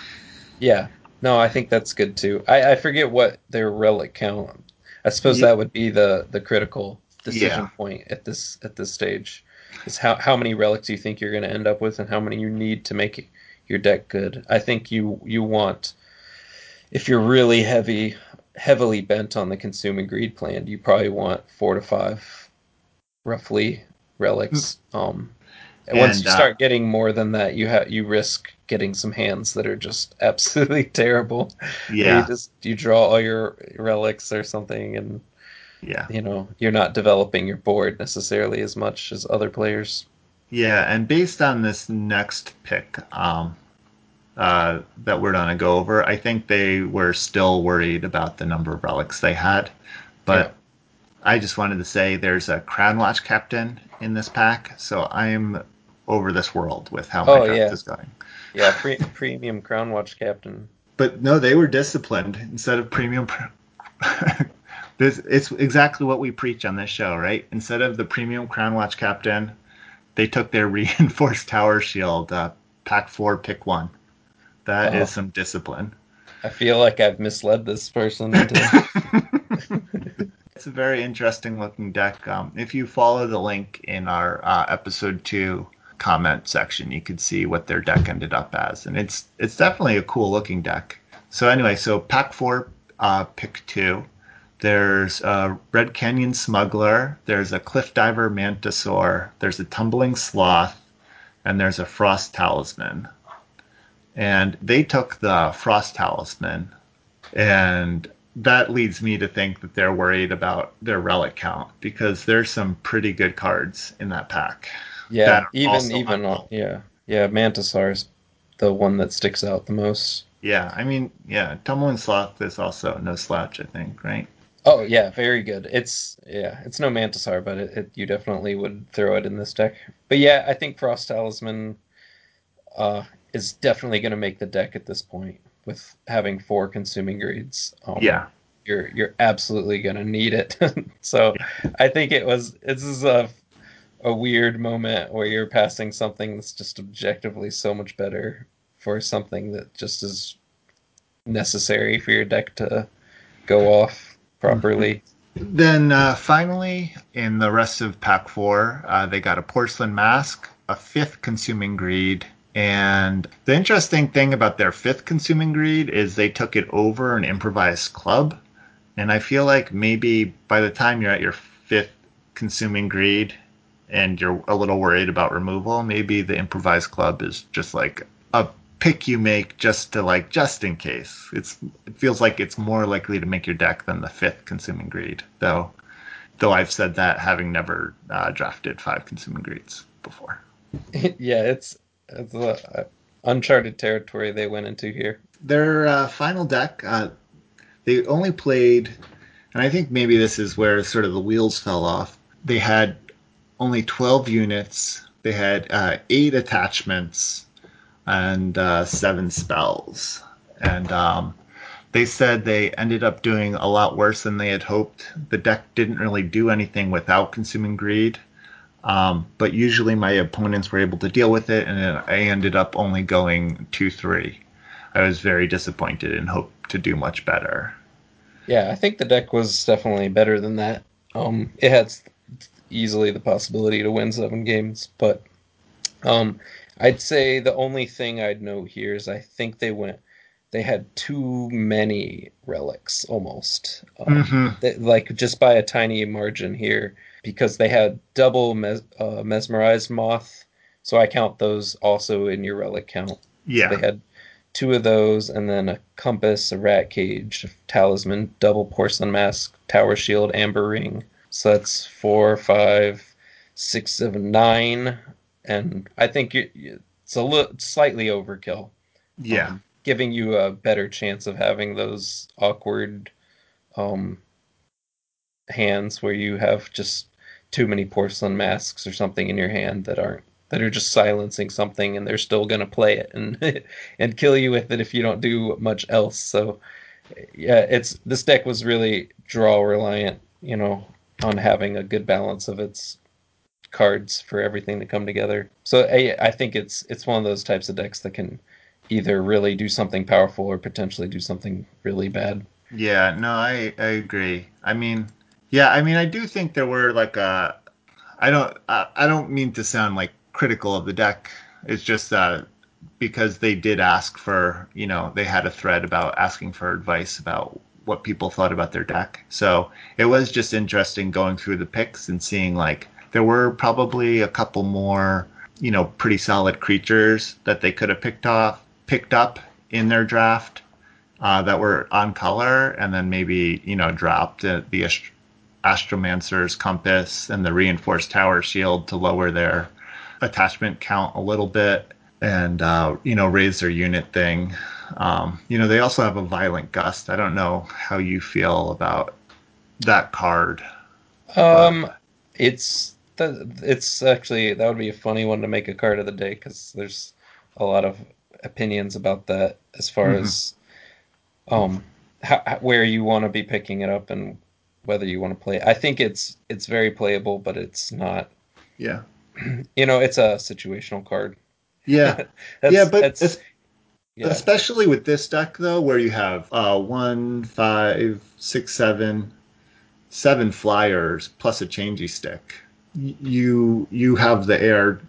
Yeah, no, I think that's good too. I, I forget what their relic count. I suppose
Ye-
that would be the the critical decision
Yeah.
point at this at this stage. Is how how many relics you think you're going to end up with, and how many you need to make your deck good. I think you you want if you're really heavy heavily bent on the consuming greed plan, you probably want four to five roughly relics. Um, and once
And,
you
uh,
start getting more than that, you have you risk getting some hands that are just absolutely terrible.
Yeah,
You just you draw all your relics or something, and
yeah,
you know you're not developing your board necessarily as much as other players.
yeah. And based on this next pick um, uh, that we're gonna go over, I think they were still worried about the number of relics they had, but.
Yeah.
I just wanted to say there's a Crown Watch captain in this pack, so I'm over this world with how my
Oh,
draft
yeah.
is going.
Yeah, pre- premium Crown Watch captain.
But no, they were disciplined instead of premium. this it's exactly what we preach on this show, right? Instead of the premium Crown Watch captain, they took their reinforced tower shield. Uh, pack four, pick one. That is
Oh.
some discipline.
I feel like I've misled this person. Into...
It's a very interesting looking deck. Um, if you follow the link in our uh, episode two comment section, you could see what their deck ended up as, and it's it's definitely a cool looking deck. So anyway, so pack four, uh, pick two. There's a Red Canyon Smuggler. There's a Cliff Diver Mantisaur. There's a Tumbling Sloth, and there's a Frost Talisman. And they took the Frost Talisman, and that leads me to think that they're worried about their relic count because there's some pretty good cards in that pack.
Yeah, even even
unknown.
yeah yeah Mantisaur's the one that sticks out the most.
Yeah, I mean, yeah, Tumbling Sloth is also no slouch, I think, right?
Oh yeah, very good. It's yeah, it's no Mantisaur, but it, it you definitely would throw it in this deck. But yeah, I think Frost Talisman uh, is definitely going to make the deck at this point with having four consuming greeds. Um,
Yeah,
you're you're absolutely going to need it. so I think it was this is a a weird moment where you're passing something that's just objectively so much better for something that just is necessary for your deck to go off properly.
Then uh, finally, in the rest of Pack 4, uh, they got a Porcelain Mask, a fifth Consuming Greed, and the interesting thing about their fifth Consuming Greed is they took it over an Improvised Club. And I feel like maybe by the time you're at your fifth Consuming Greed and you're a little worried about removal, maybe the Improvised Club is just like a pick you make just to like just in case. It's it feels like it's more likely to make your deck than the fifth consuming greed, though. Though I've said that having never uh, drafted five consuming greeds before.
yeah, it's it's a, uncharted territory they went into here.
Their uh, final deck, uh, they only played, and I think maybe this is where sort of the wheels fell off. They had only 12 units. They had uh, eight attachments and uh, seven spells. And um, they said they ended up doing a lot worse than they had hoped. The deck didn't really do anything without consuming greed. Um, but usually my opponents were able to deal with it, and I ended up only going 2 3. I was very disappointed and hoped to do much better.
Yeah, I think the deck was definitely better than that. Um, it had easily the possibility to win seven games. But um, I'd say the only thing I'd note here is I think they went they had too many relics almost, um, mm-hmm. they, like just by a tiny margin here because they had double mes- uh, mesmerized moth. So I count those also in your relic count.
Yeah,
they had two of those, and then a compass, a rat cage, a talisman, double porcelain mask, tower shield, amber ring. So that's four, five, six, seven, nine, and I think it's a little slightly overkill.
Yeah, um,
giving you a better chance of having those awkward um, hands where you have just too many porcelain masks or something in your hand that aren't that are just silencing something and they're still going to play it and and kill you with it if you don't do much else. So yeah, it's this deck was really draw reliant, you know, on having a good balance of its cards for everything to come together. So I, I think it's it's one of those types of decks that can either really do something powerful or potentially do something really bad.
Yeah, no, I I agree. I mean, yeah, I mean, I do think there were like a. Uh, I don't I, I don't mean to sound like critical of the deck. It's just uh, because they did ask for, you know, they had a thread about asking for advice about what people thought about their deck. So it was just interesting going through the picks and seeing like there were probably a couple more, you know, pretty solid creatures that they could have picked off, picked up in their draft uh, that were on color, and then maybe you know dropped the, the Astromancer's compass and the reinforced tower shield to lower their attachment count a little bit and uh, you know raise their unit thing. Um, you know they also have a violent gust. I don't know how you feel about that card.
Um, but... it's it's actually that would be a funny one to make a card of the day because there's a lot of opinions about that as far mm-hmm. as um how, where you want to be picking it up and whether you want to play. I think it's it's very playable, but it's not.
Yeah
you know, it's a situational card.
Yeah, yeah, but yeah. especially with this deck though, where you have uh, one, five, six, seven, seven flyers plus a changey stick, you you have the air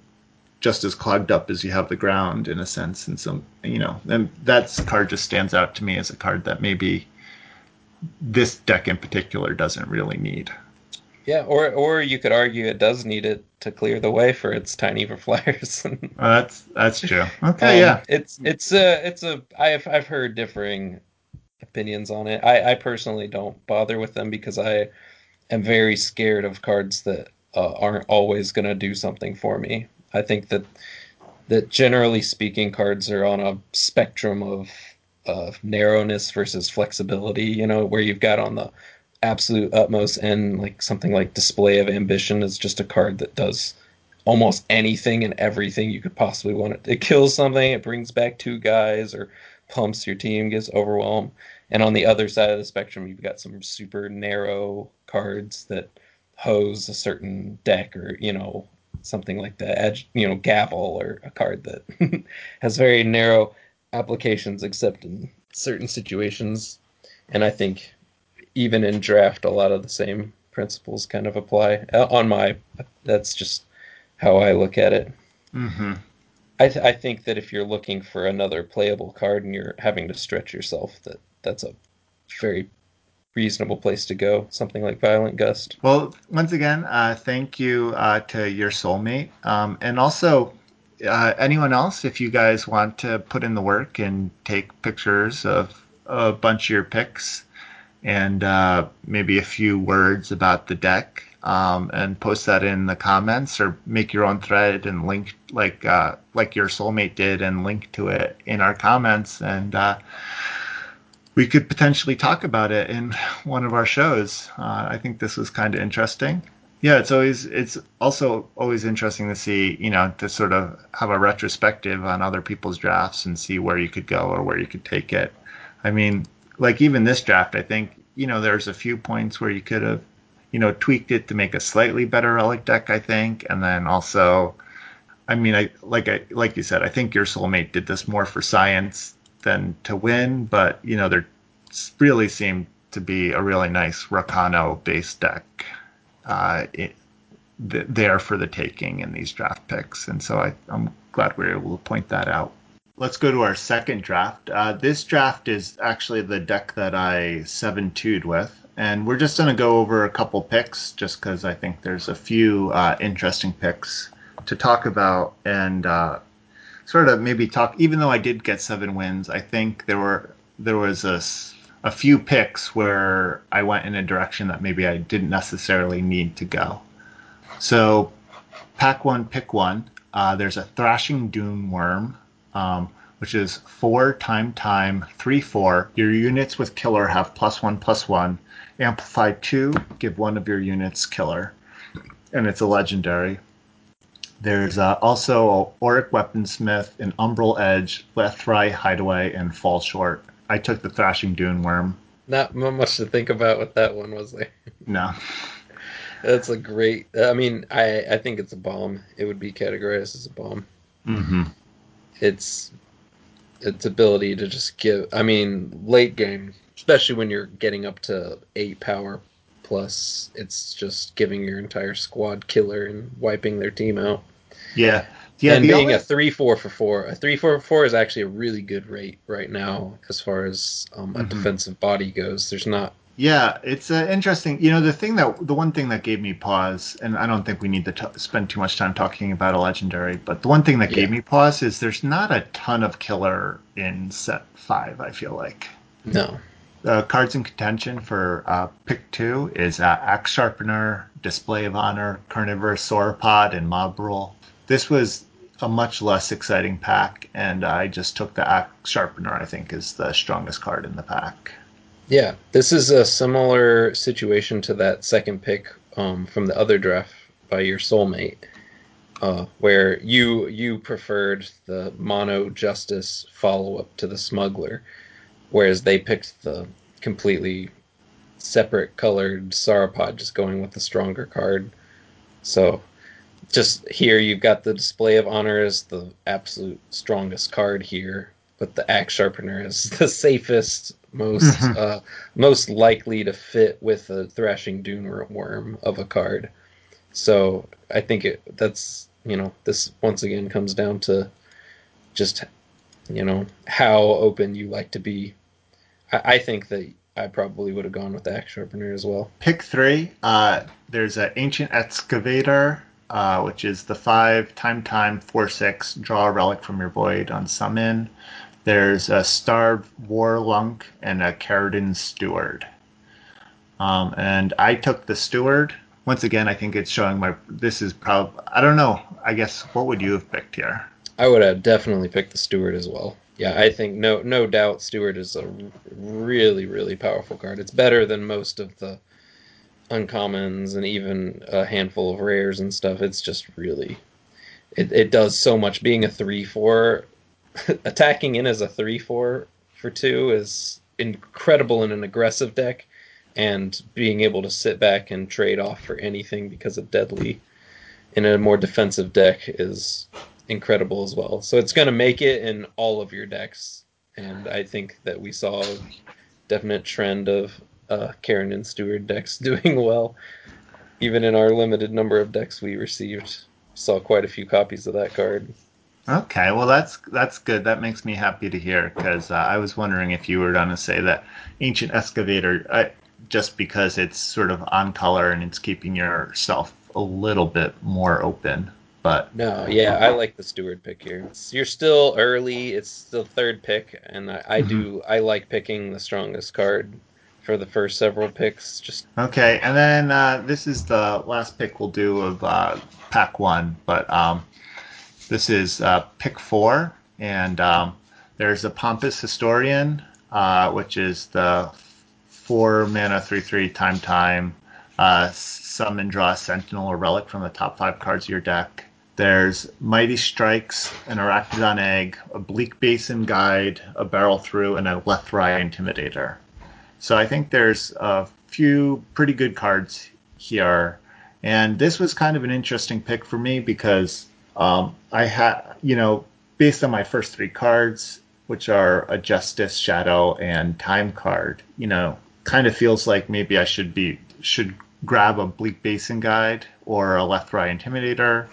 just as clogged up as you have the ground in a sense, and some you know, and that card just stands out to me as a card that maybe this deck in particular doesn't really need.
Yeah, or or you could argue it does need it to clear the way for its tiny flyers.
oh, that's that's true. Okay, um, yeah.
It's it's a it's a I've I've heard differing opinions on it. I I personally don't bother with them because I am very scared of cards that uh, aren't always going to do something for me. I think that that generally speaking, cards are on a spectrum of of narrowness versus flexibility. You know, where you've got on the absolute utmost and like something like display of ambition is just a card that does almost anything and everything you could possibly want it. It kills something, it brings back two guys, or pumps your team, gets overwhelmed. And on the other side of the spectrum, you've got some super narrow cards that hose a certain deck, or you know something like the edge, you know, gavel, or a card that has very narrow applications, except in certain situations. And I think even in draft, a lot of the same principles kind of apply. Uh, on my, that's just how I look at it.
Mm-hmm.
I, th- I think that if you're looking for another playable card and you're having to stretch yourself, that that's a very reasonable place to go. Something like Violent Gust.
Well, once again, uh, thank you uh, to your soulmate, um, and also uh, anyone else. If you guys want to put in the work and take pictures of a bunch of your picks, and uh, maybe a few words about the deck um, and post that in the comments or make your own thread and link like uh, like your soulmate did and link to it in our comments and uh, we could potentially talk about it in one of our shows. Uh, I think this was kind of interesting. Yeah, it's always it's also always interesting to see you know to sort of have a retrospective on other people's drafts and see where you could go or where you could take it. I mean, like even this draft, I think you know there's a few points where you could have you know tweaked it to make a slightly better relic deck. I think, and then also, I mean, I like I like you said, I think your soulmate did this more for science than to win, but you know there really seemed to be a really nice Rakano based deck uh, th- there for the taking in these draft picks. And so I, I'm glad we were able to point that out. Let's go to our second draft. Uh, this draft is actually the deck that I 7 2'd with. And we're just going to go over a couple picks just because I think there's a few uh, interesting picks to talk about and uh, sort of maybe talk. Even though I did get seven wins, I think there were there was a, a few picks where I went in a direction that maybe I didn't necessarily need to go. So, pack one, pick one. Uh, there's a Thrashing Dune Worm, um, which is four time time three four. Your units with killer have plus one plus one. Amplify two, give one of your units killer, and it's a legendary. There's uh, also Auric Weaponsmith, an Umbral Edge, Lethrai Hideaway, and Fall Short. I took the Thrashing Dune Worm.
Not much to think about with that one, was there?
No.
That's a great. I mean, I I think it's a bomb. It would be categorized as a bomb.
Mm-hmm.
It's its ability to just give. I mean, late game, especially when you're getting up to eight power plus, it's just giving your entire squad killer and wiping their team out.
Yeah. Yeah,
and being a three four for four, a three four for four is actually a really good rate right now as far as um, a
Mhm.
defensive body goes. There's not
Yeah, it's uh, interesting. You know, the thing that the one thing that gave me pause, and I don't think we need to t- spend too much time talking about a legendary, but the one thing that gave me pause is there's not a ton of killer in set five. I feel like
no.
uh, cards in contention for uh, pick two is uh, Axe Sharpener, Display of Honor, Carnivorous Sauropod, and Mob Rule. This was a much less exciting pack, and I just took the Axe Sharpener. I think is the strongest card in the pack.
Yeah, this is a similar situation to that second pick um, from the other draft by your soulmate, uh, where you you preferred the mono justice follow up to the smuggler, whereas they picked the completely separate colored sauropod, just going with the stronger card. So, just here you've got the display of honor as the absolute strongest card here, but the axe sharpener is the safest, most
Mhm.
uh, most likely to fit with a thrashing dune worm of a card. So I think it that's you know this once again comes down to just you know how open you like to be. I, I think that I probably would have gone with the axe sharpener as well.
Pick three. Uh, there's an ancient excavator, uh, which is the five time time four six. Draw a relic from your void on summon. There's a starved warlunk and a Caradon steward. Um, and I took the steward. Once again, I think it's showing my. This is probably. I don't know. I guess what would you have picked here?
I would have definitely picked the Steward as well. Yeah, I think no no doubt Steward is a really really powerful card. It's better than most of the uncommons and even a handful of rares and stuff. It's just really it, it does so much. Being a three four, attacking in as a three four for two is incredible in an aggressive deck, and being able to sit back and trade off for anything because of deadly in a more defensive deck is incredible as well. So it's going to make it in all of your decks, and I think that we saw a definite trend of uh, Karen and Stewart decks doing well. Even in our limited number of decks we received, saw quite a few copies of that card.
Okay, well that's that's good. That makes me happy to hear because uh, I was wondering if you were going to say that ancient excavator, uh, just because it's sort of on color and it's keeping yourself a little bit more open. But
No, yeah, I like the steward pick here. It's, you're still early. It's the third pick, and I, I do I like picking the strongest card for the first several picks. Just
okay, and then uh, this is the last pick we'll do of uh, pack one, but um, this is uh, pick four, and um, there's a pompous historian, uh, which is the four mana three three time time uh, summon draw a sentinel or relic from the top five cards of your deck. There's Mighty Strikes, an Arachnodon Egg, a Bleak Basin Guide, a Barrel Through, and a Lethrai Intimidator. So I think there's a few pretty good cards here. And this was kind of an interesting pick for me because um, I had, you know, based on my first three cards, which are a Justice, Shadow, and Time card, you know, kind of feels like maybe I should be should grab a Bleak Basin guide or a Lethrai Intimidator.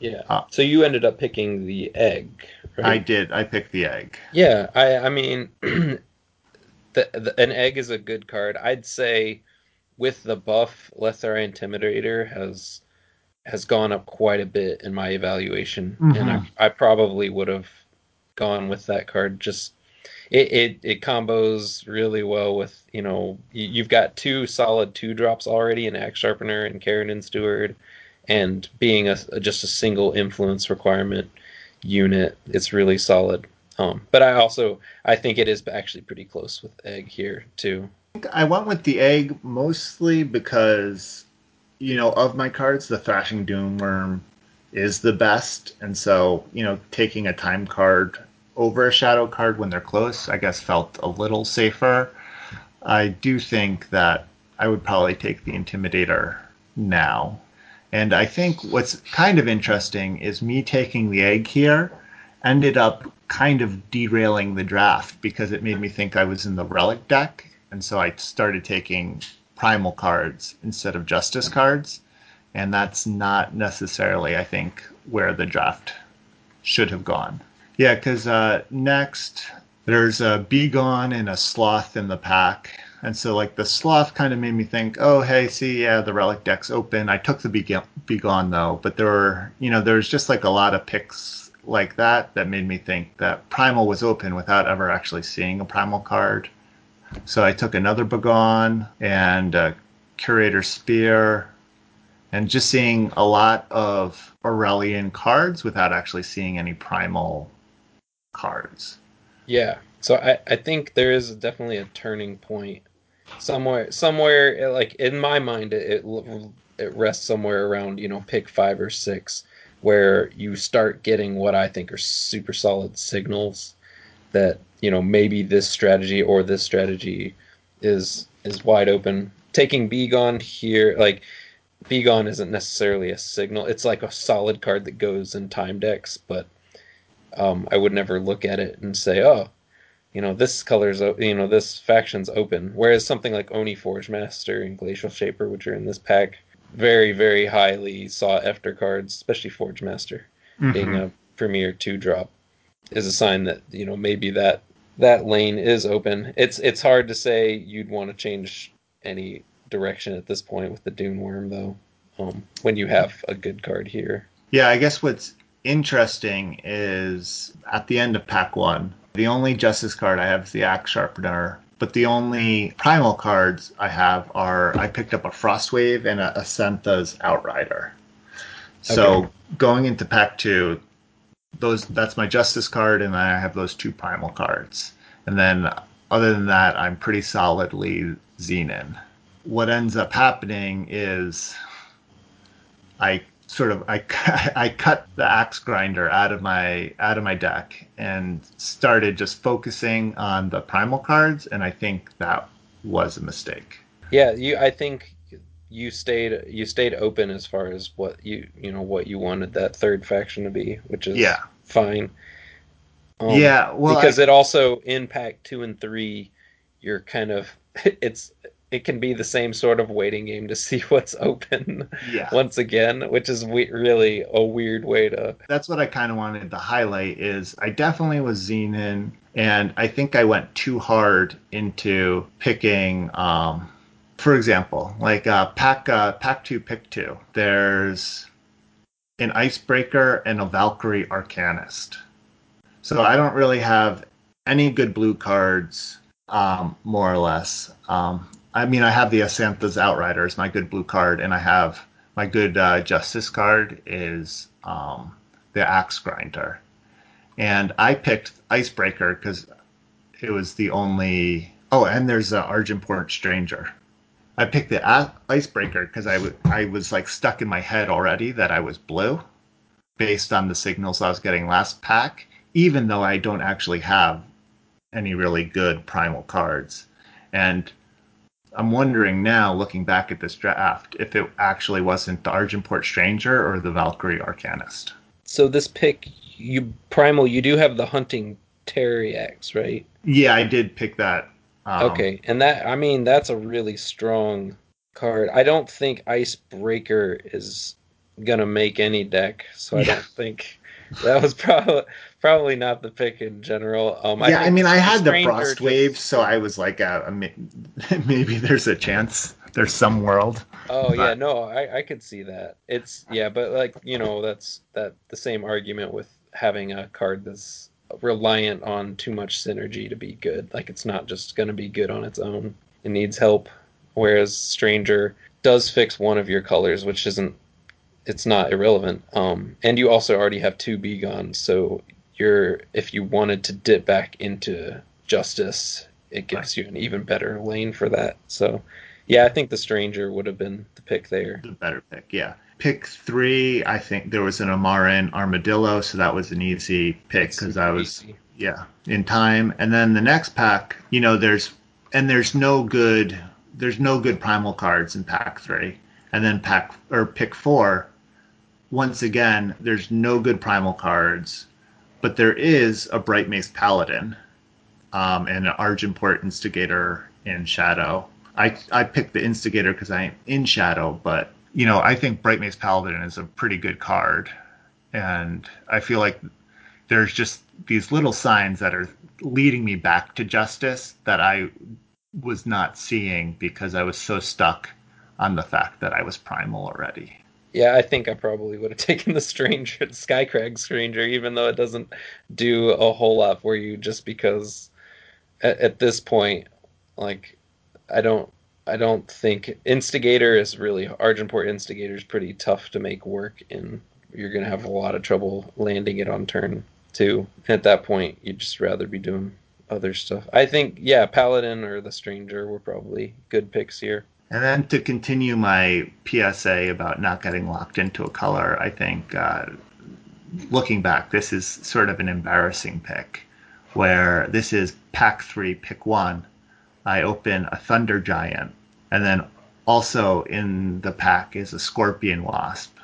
Yeah.
Uh,
so you ended up picking the egg, right?
I did. I picked the egg.
Yeah, I I mean, the, the an egg is a good card. I'd say with the buff, Lethrai Intimidator has has gone up quite a bit in my evaluation, and
Mhm.
I I probably would have gone with that card. Just it, it it combos really well with you know you, you've got two solid two drops already in Axe Sharpener and Carradine Steward, and being a, just a single influence requirement unit, it's really solid. Um, but I also I think it is actually pretty close with Egg here too.
I went with the egg mostly because, you know, of my cards, the Thrashing Dune Worm is the best, and so you know, taking a time card over a shadow card when they're close, I guess, felt a little safer. I do think that I would probably take the Intimidator now. And I think what's kind of interesting is me taking the egg here ended up kind of derailing the draft because it made me think I was in the relic deck. And so I started taking primal cards instead of justice cards. And that's not necessarily, I think, where the draft should have gone. Yeah, because uh, next there's a Begone and a Sloth in the pack. And so, like, the Sloth kind of made me think, oh, hey, see, yeah, the Relic deck's open. I took the Bego- Begone, though, but there were, you know, there's just like a lot of picks like that that made me think that Primal was open without ever actually seeing a Primal card. So I took another Begone and Curator Spear and just seeing a lot of Auralian cards without actually seeing any Primal cards.
Yeah. So I, I think there is definitely a turning point somewhere somewhere like in my mind it it, it rests somewhere around you know pick five or six where you start getting what I think are super solid signals that you know maybe this strategy or this strategy is is wide open. Taking Begone here, like Begone isn't necessarily a signal. It's like a solid card that goes in time decks, but um, I would never look at it and say, oh, you know, this color's, you know, this faction's open. Whereas something like Oni Forge Master and Glacial Shaper, which are in this pack, very, very highly sought after cards, especially Forge Master being
Mhm.
a premier two drop, is a sign that you know maybe that that lane is open. It's it's hard to say you'd want to change any direction at this point with the Dune Worm though. Um, when you have a good card here,
Yeah, I guess what's interesting is at the end of pack one, the only justice card I have is the Axe Sharpener, but the only primal cards I have are I picked up a Frostwave and a Asentha's Outrider. So
Okay.
going into pack two, those that's my justice card, and I have those two primal cards. And then other than that, I'm pretty solidly Xenan. What ends up happening is I sort of I, I cut the axe grinder out of my out of my deck and started just focusing on the primal cards and I think that was a mistake.
yeah, you I think you stayed you stayed open as far as what you you know what you wanted that third faction to be, which is
Yeah.
fine. Um,
yeah, well
because
I-
it also in pack two and three, you're kind of it's it can be the same sort of waiting game to see what's open
yeah.
once again, which is we- really a weird way to.
that's what I kind of wanted to highlight is I definitely was Xenan and I think I went too hard into picking um for example, like uh pack uh pack 2 pick 2. There's an icebreaker and a Valkyrie Arcanist. So I don't really have any good blue cards um more or less. Um I mean I have the Asantha's Outrider as my good blue card and I have my good uh, justice card is um, the axe grinder and i picked icebreaker because it was the only oh and there's uh, argenport stranger i picked the a- icebreaker because I, w- I was like stuck in my head already that i was blue based on the signals i was getting last pack even though i don't actually have any really good primal cards and I'm wondering now, looking back at this draft, if it actually wasn't the Argenport Stranger or the Valkyrie Arcanist.
So this pick, you primal, you do have the hunting Terriax, right?
Yeah, I did pick that. Um,
okay, and that I mean that's a really strong card. I don't think Icebreaker is gonna make any deck, so I
Yeah.
don't think that was probably probably not the pick in general. Um,
yeah, I,
think
mean, I had the frost
just-
wave, so I was like, uh, maybe there's a chance. There's some world.
Oh yeah, no, I I could see that. It's yeah, but like you know, that's that the same argument with having a card that's reliant on too much synergy to be good. Like it's not just going to be good on its own. It needs help. Whereas Stranger does fix one of your colors, which isn't it's not irrelevant. Um, and you also already have two Begons, so you're if you wanted to dip back into Justice, it gives you an even better lane for that. So yeah, I think the Stranger would have been the pick there.
The better pick, yeah. Pick three, I think there was an Amaran Armadillo, so that was an easy pick because I was
easy.
yeah in time. And then the next pack you know there's and there's no good there's no good primal cards in pack three. And then pack or pick four once again there's no good primal cards but there is a bright mace paladin um, and an argenport instigator in shadow. I i picked the instigator because i'm in shadow but you know i think bright mace paladin is a pretty good card and i feel like there's just these little signs that are leading me back to justice that I was not seeing because I was so stuck on the fact that I was primal already.
Yeah, I think I probably would have taken the Stranger, Skycrag Stranger, even though it doesn't do a whole lot for you. Just because at, at this point, like, I don't, I don't think Instigator is really Argenport Instigator is pretty tough to make work, and you're gonna have a lot of trouble landing it on turn two. At that point, you'd just rather be doing other stuff. I think, yeah, Paladin or the Stranger were probably good picks here.
And then to continue my PSA about not getting locked into a color, I think uh, looking back, this is sort of an embarrassing pick where this is pack three, pick one. I open a Thunder Giant, and then also in the pack is a Scorpion Wasp.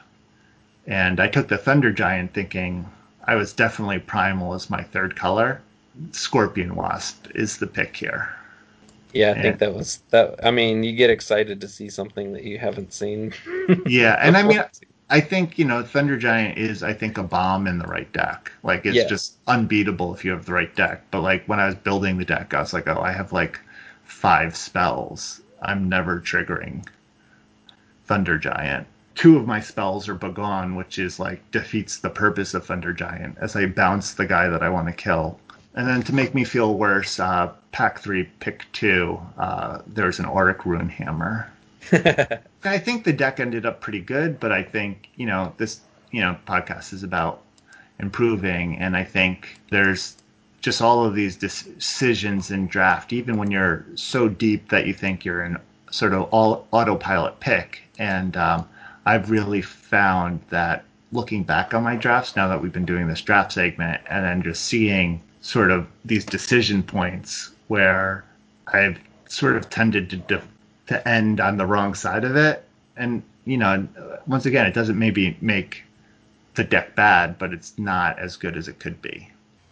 And I took the Thunder Giant thinking I was definitely primal as my third color. Scorpion Wasp is the pick here.
Yeah, I
Yeah.
think that was that. I mean, you get excited to see something that you haven't seen.
Yeah, and I mean, I think you know Thunder Giant is I think a bomb in the right deck. Like it's
Yeah.
just unbeatable if you have the right deck. But like when I was building the deck, I was like, oh, I have like five spells. I'm never triggering Thunder Giant. Two of my spells are Begone, which is like defeats the purpose of Thunder Giant as I bounce the guy that I want to kill. And then to make me feel worse, uh, pack three, pick two, uh, there's an Auric Rune Hammer. I think the deck ended up pretty good, but I think you know this you know podcast is about improving, and I think there's just all of these decisions in draft, even when you're so deep that you think you're in sort of all autopilot pick, and um, I've really found that looking back on my drafts now that we've been doing this draft segment, and then just seeing sort of these decision points where I've sort of tended to to end on the wrong side of it. And, you know, once again, it doesn't maybe make the deck bad, but it's not as good as it could be.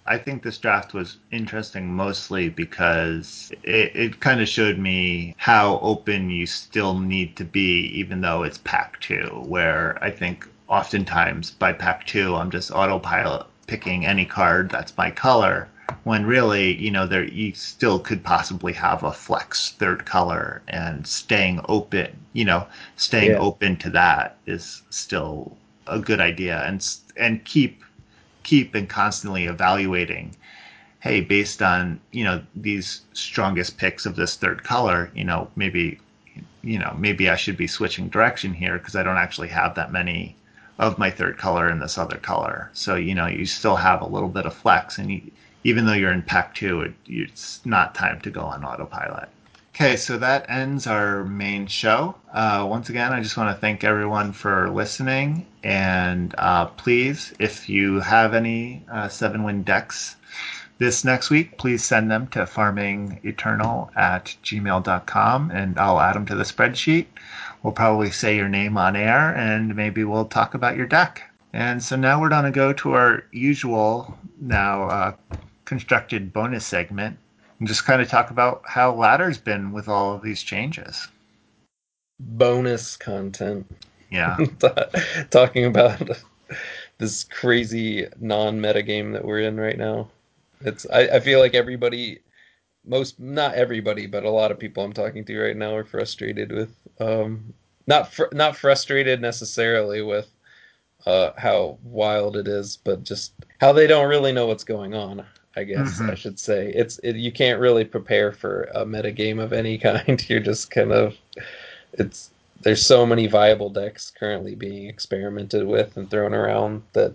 I think this draft was interesting mostly because it, it kind of showed me how open you still need to be, even though it's pack two, where I think oftentimes by pack two, I'm just autopilot picking any card that's my color when really, you know, there you still could possibly have a flex third color and staying open, you know, staying
Yeah.
open to that is still a good idea and and keep keep and constantly evaluating hey based on you know these strongest picks of this third color you know maybe you know maybe i should be switching direction here because i don't actually have that many of my third color in this other color. So you know you still have a little bit of flex and you, even though you're in pack two it, it's not time to go on autopilot Okay, so that ends our main show. Uh, once again, I just want to thank everyone for listening. And uh, please, if you have any uh, seven win decks this next week, please send them to farmingeternal at gmail.com and I'll add them to the spreadsheet. We'll probably say your name on air and maybe we'll talk about your deck. And so now we're going to go to our usual, now uh, constructed bonus segment and just kind of talk about how ladder's been with all of these changes.
bonus content.
Yeah.
Talking about this crazy non-meta game that we're in right now. It's I, I feel like everybody most not everybody, but a lot of people I'm talking to right now are frustrated with um not fr- not frustrated necessarily with uh how wild it is, but just how they don't really know what's going on. I guess
Mhm.
I should say it's it, you can't really prepare for a meta game of any kind. You're just kind of it's there's so many viable decks currently being experimented with and thrown around that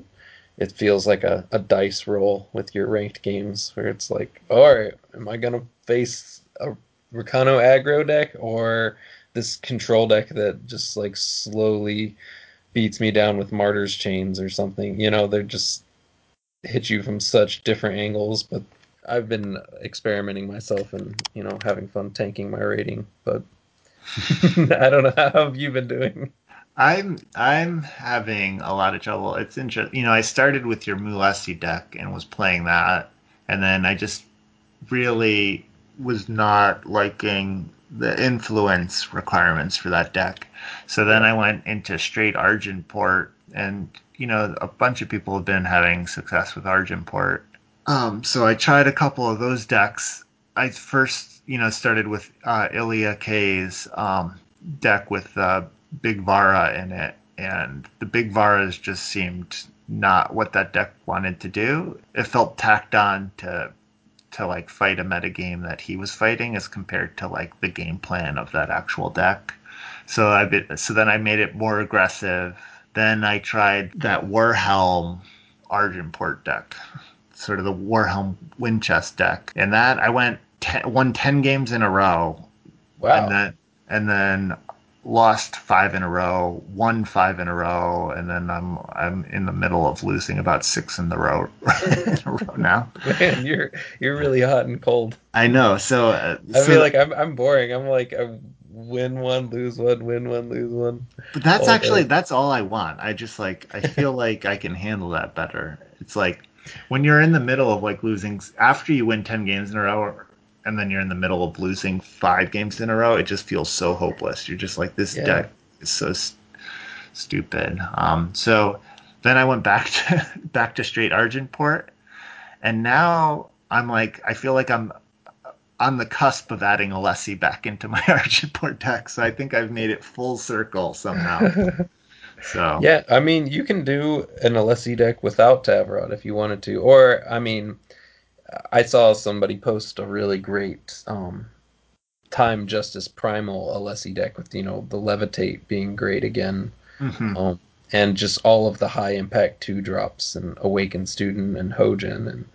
it feels like a, a dice roll with your ranked games where it's like, all right, am I gonna face a Rakano aggro deck or this control deck that just like slowly beats me down with martyr's chains or something? You know, they're just hit you from such different angles, but I've been experimenting myself and you know having fun tanking my rating, but I don't know how have you been doing.
I'm I'm having a lot of trouble. It's interesting. You know, I started with your Mulesi deck and was playing that, and then I just really was not liking the influence requirements for that deck. So then I went into straight Argenport and you know, a bunch of people have been having success with Argenport. Um, so I tried a couple of those decks. I first, you know, started with uh, Ilya K's um, deck with uh, Big Vara in it, and the Big Varas just seemed not what that deck wanted to do. It felt tacked on to to like fight a meta game that he was fighting as compared to like the game plan of that actual deck. So I bit, so then I made it more aggressive. Then I tried that Warhelm Argenport deck, sort of the Warhelm Winchest deck, and that I went ten, won ten games in a row
Wow.
and then and then lost five in a row, won five in a row, and then I'm I'm in the middle of losing about six in the row in a row now.
Man, you're you're really hot and cold.
I know. So uh,
I
so-
feel like I'm I'm boring. I'm like I win one, lose one, win one, lose one.
but that's
all
actually
day.
that's all I want. I just like I feel like I can handle that better. It's like when you're in the middle of like losing after you win ten games in a row. And then you're in the middle of losing five games in a row. It just feels so hopeless. You're just like this
Yeah.
deck is so s- stupid. Um, so then I went back to back to straight Argenport, and now I'm like I feel like I'm on the cusp of adding Alessi back into my Argenport deck. So I think I've made it full circle somehow. So
Yeah, I mean, you can do an Alessi deck without Tavrod if you wanted to. Or, I mean, I saw somebody post a really great um, Time Justice Primal Alessi deck with, you know, the Levitate being great again.
mhm.
Um, and just all of the high impact two drops and Awaken Student and Hojin and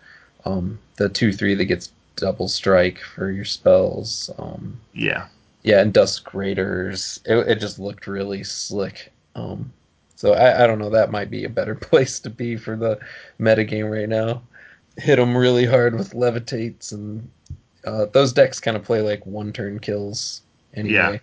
um, the 2 3 that gets double strike for your spells. Um,
yeah,
yeah, and Dusk Raiders. It, it just looked really slick. Um, so I, I don't know. That might be a better place to be for the metagame right now. Hit them really hard with levitates, and uh, those decks kind of play like one turn kills anyway,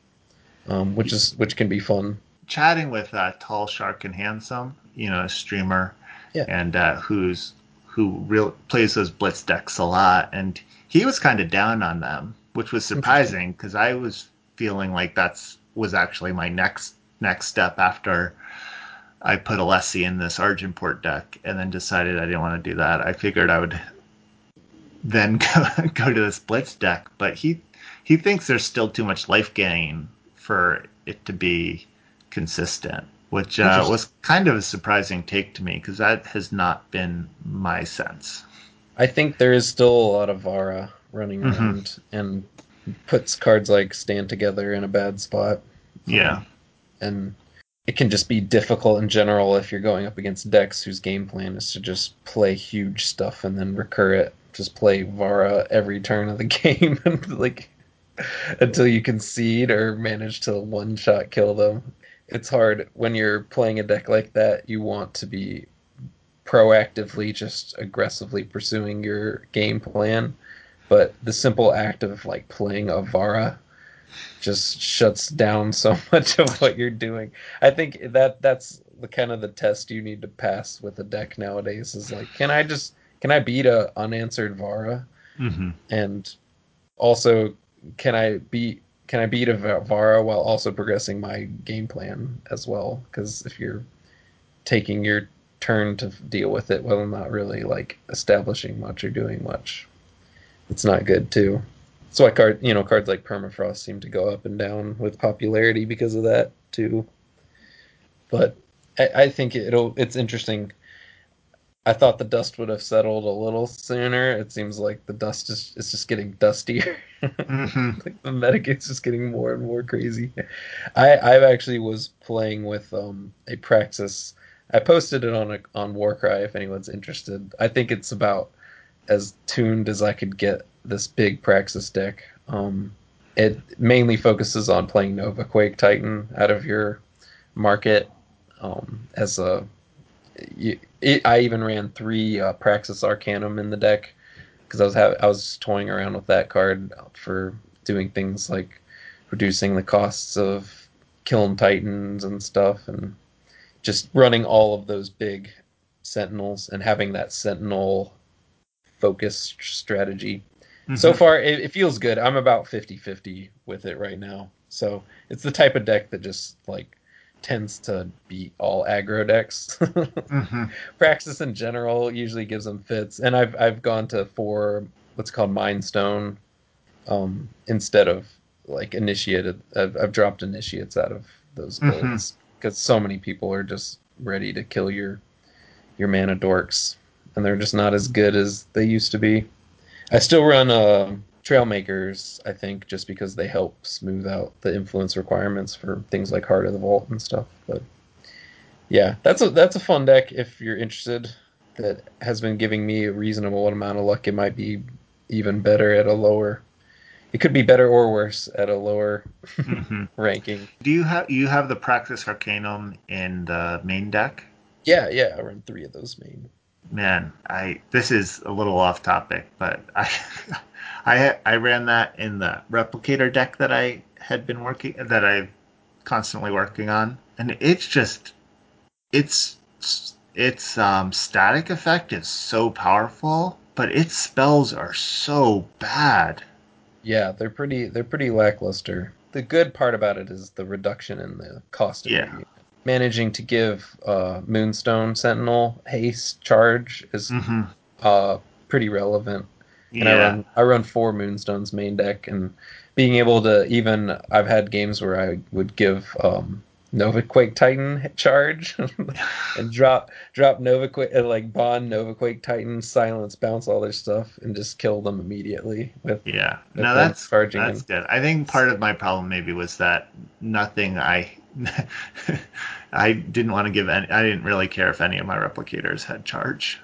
um, which is which can be fun.
chatting with uh, Tall Shark and Handsome, you know, a streamer,
Yeah.
and uh, who's who real plays those blitz decks a lot, and he was kind of down on them, which was surprising because I was feeling like that's was actually my next next step after I put Alessi in this Argenport deck, and then decided I didn't want to do that. I figured I would then go, go to this blitz deck, but he he thinks there's still too much life gain for it to be consistent, which uh, was kind of a surprising take to me because that has not been my sense.
I think there is still a lot of Vara running
Mhm.
around and puts cards like Stand Together in a bad spot.
Yeah,
and it can just be difficult in general if you're going up against decks whose game plan is to just play huge stuff and then recur it. Just play Vara every turn of the game, and like until you concede or manage to one shot kill them. It's hard when you're playing a deck like that. You want to be proactively, just aggressively pursuing your game plan, but the simple act of like playing a Vara just shuts down so much of what you're doing. I think that that's the kind of the test you need to pass with a deck nowadays is like, can I just can I beat a unanswered Vara
hmm
and also can I beat can I beat a Vara while also progressing my game plan as well? Because if you're taking your turn to deal with it while not really like establishing much or doing much, it's not good too. That's why card you know cards like Permafrost seem to go up and down with popularity because of that too. But I, I think it'll it's interesting I thought the dust would have settled a little sooner. It seems like the dust is, is just getting dustier. Mm-hmm. like the metagame's just getting more and more crazy. I I actually was playing with um, a Praxis. I posted it on a, on Warcry if anyone's interested. I think it's about as tuned as I could get this big Praxis deck. Um, it mainly focuses on playing Nova Quake Titan out of your market um, as a you, it, I even ran three uh, Praxis Arcanum in the deck because I was ha- I was toying around with that card for doing things like reducing the costs of killing titans and stuff, and just running all of those big sentinels and having that sentinel focused strategy. Mm-hmm. So far, it, it feels good. I'm about 50-50 with it right now. So it's the type of deck that just like tends to beat all aggro decks. mm-hmm. Praxis in general usually gives them fits, and I've I've gone to four what's called Mind Stone um, instead of like initiated. I've, I've dropped initiates out of those mm-hmm. Because so many people are just ready to kill your your mana dorks, and they're just not as good as they used to be. I still run uh, Trailmakers, I think, just because they help smooth out the influence requirements for things like Heart of the Vault and stuff. But yeah, that's a that's a fun deck if you're interested. That has been giving me a reasonable amount of luck. It might be even better at a lower. It could be better or worse at a lower mm-hmm. ranking.
Do you have you have the Praxis Arcanum in the main deck?
Yeah, yeah, I run three of those main.
Man, I this is a little off topic, but I I I ran that in the replicator deck that I had been working that I constantly working on, and it's just it's its um, static effect is so powerful, but its spells are so bad.
Yeah, they're pretty they're pretty lackluster. The good part about it is the reduction in the cost of yeah. Managing to give uh, Moonstone Sentinel haste charge is mm-hmm. uh, pretty relevant and yeah. I run I run four Moonstones main deck, and being able to even I've had games where I would give um, Nova Quake Titan charge and drop drop Nova Quake uh, like Bond Nova Quake Titan silence bounce all their stuff and just kill them immediately with
yeah. With no, that's charging that's good. I think part of my problem maybe was that nothing I. I didn't want to give any. I didn't really care if any of my replicators had charge.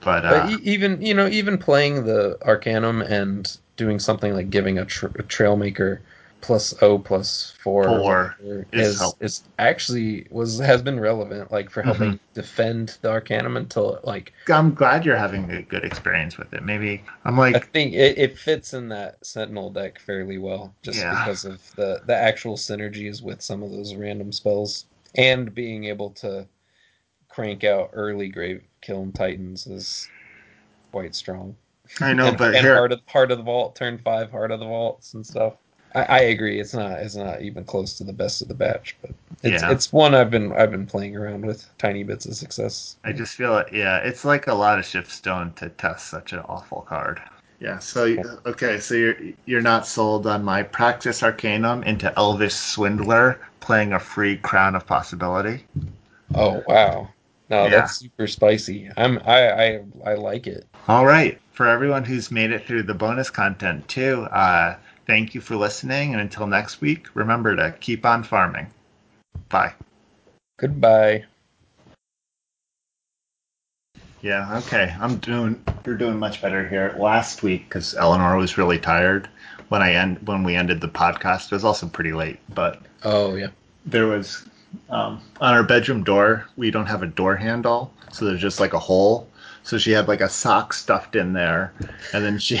But, uh,
but even you know even playing the Arcanum and doing something like giving a, tra- a Trailmaker plus O plus four,
four
is, is, is, actually was has been relevant like for helping mm-hmm. defend the Arcanum until like
I'm glad you're having a good experience with it. Maybe I'm like I
think it, it fits in that Sentinel deck fairly well just yeah. because of the the actual synergies with some of those random spells and being able to crank out early grave kiln titans is quite strong.
I know,
and,
but
and
here...
heart of heart of the vault, turn five, heart of the vaults and stuff. I, I, agree. It's not it's not even close to the best of the batch, but it's yeah. it's one I've been I've been playing around with tiny bits of success.
I just feel it. Yeah, it's like a lot of shift stone to test such an awful card. Yeah. So okay, so you're you're not sold on my Praxis Arcanum into Elvis Swindler playing a free Crown of Possibility.
Oh wow! No, yeah. that's super spicy. I'm I, I I like it.
All right. For everyone who's made it through the bonus content too, uh, thank you for listening. And until next week, remember to keep on farming. Bye.
Goodbye.
Yeah. Okay. I'm doing. You're doing much better here. Last week, because Eleanor was really tired when I end when we ended the podcast. It was also pretty late, but
oh yeah,
there was um, on our bedroom door, we don't have a door handle, so there's just like a hole. So she had like a sock stuffed in there, and then she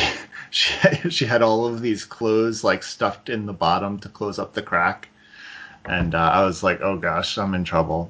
she she had all of these clothes like stuffed in the bottom to close up the crack. And uh, I was like, oh gosh, I'm in trouble.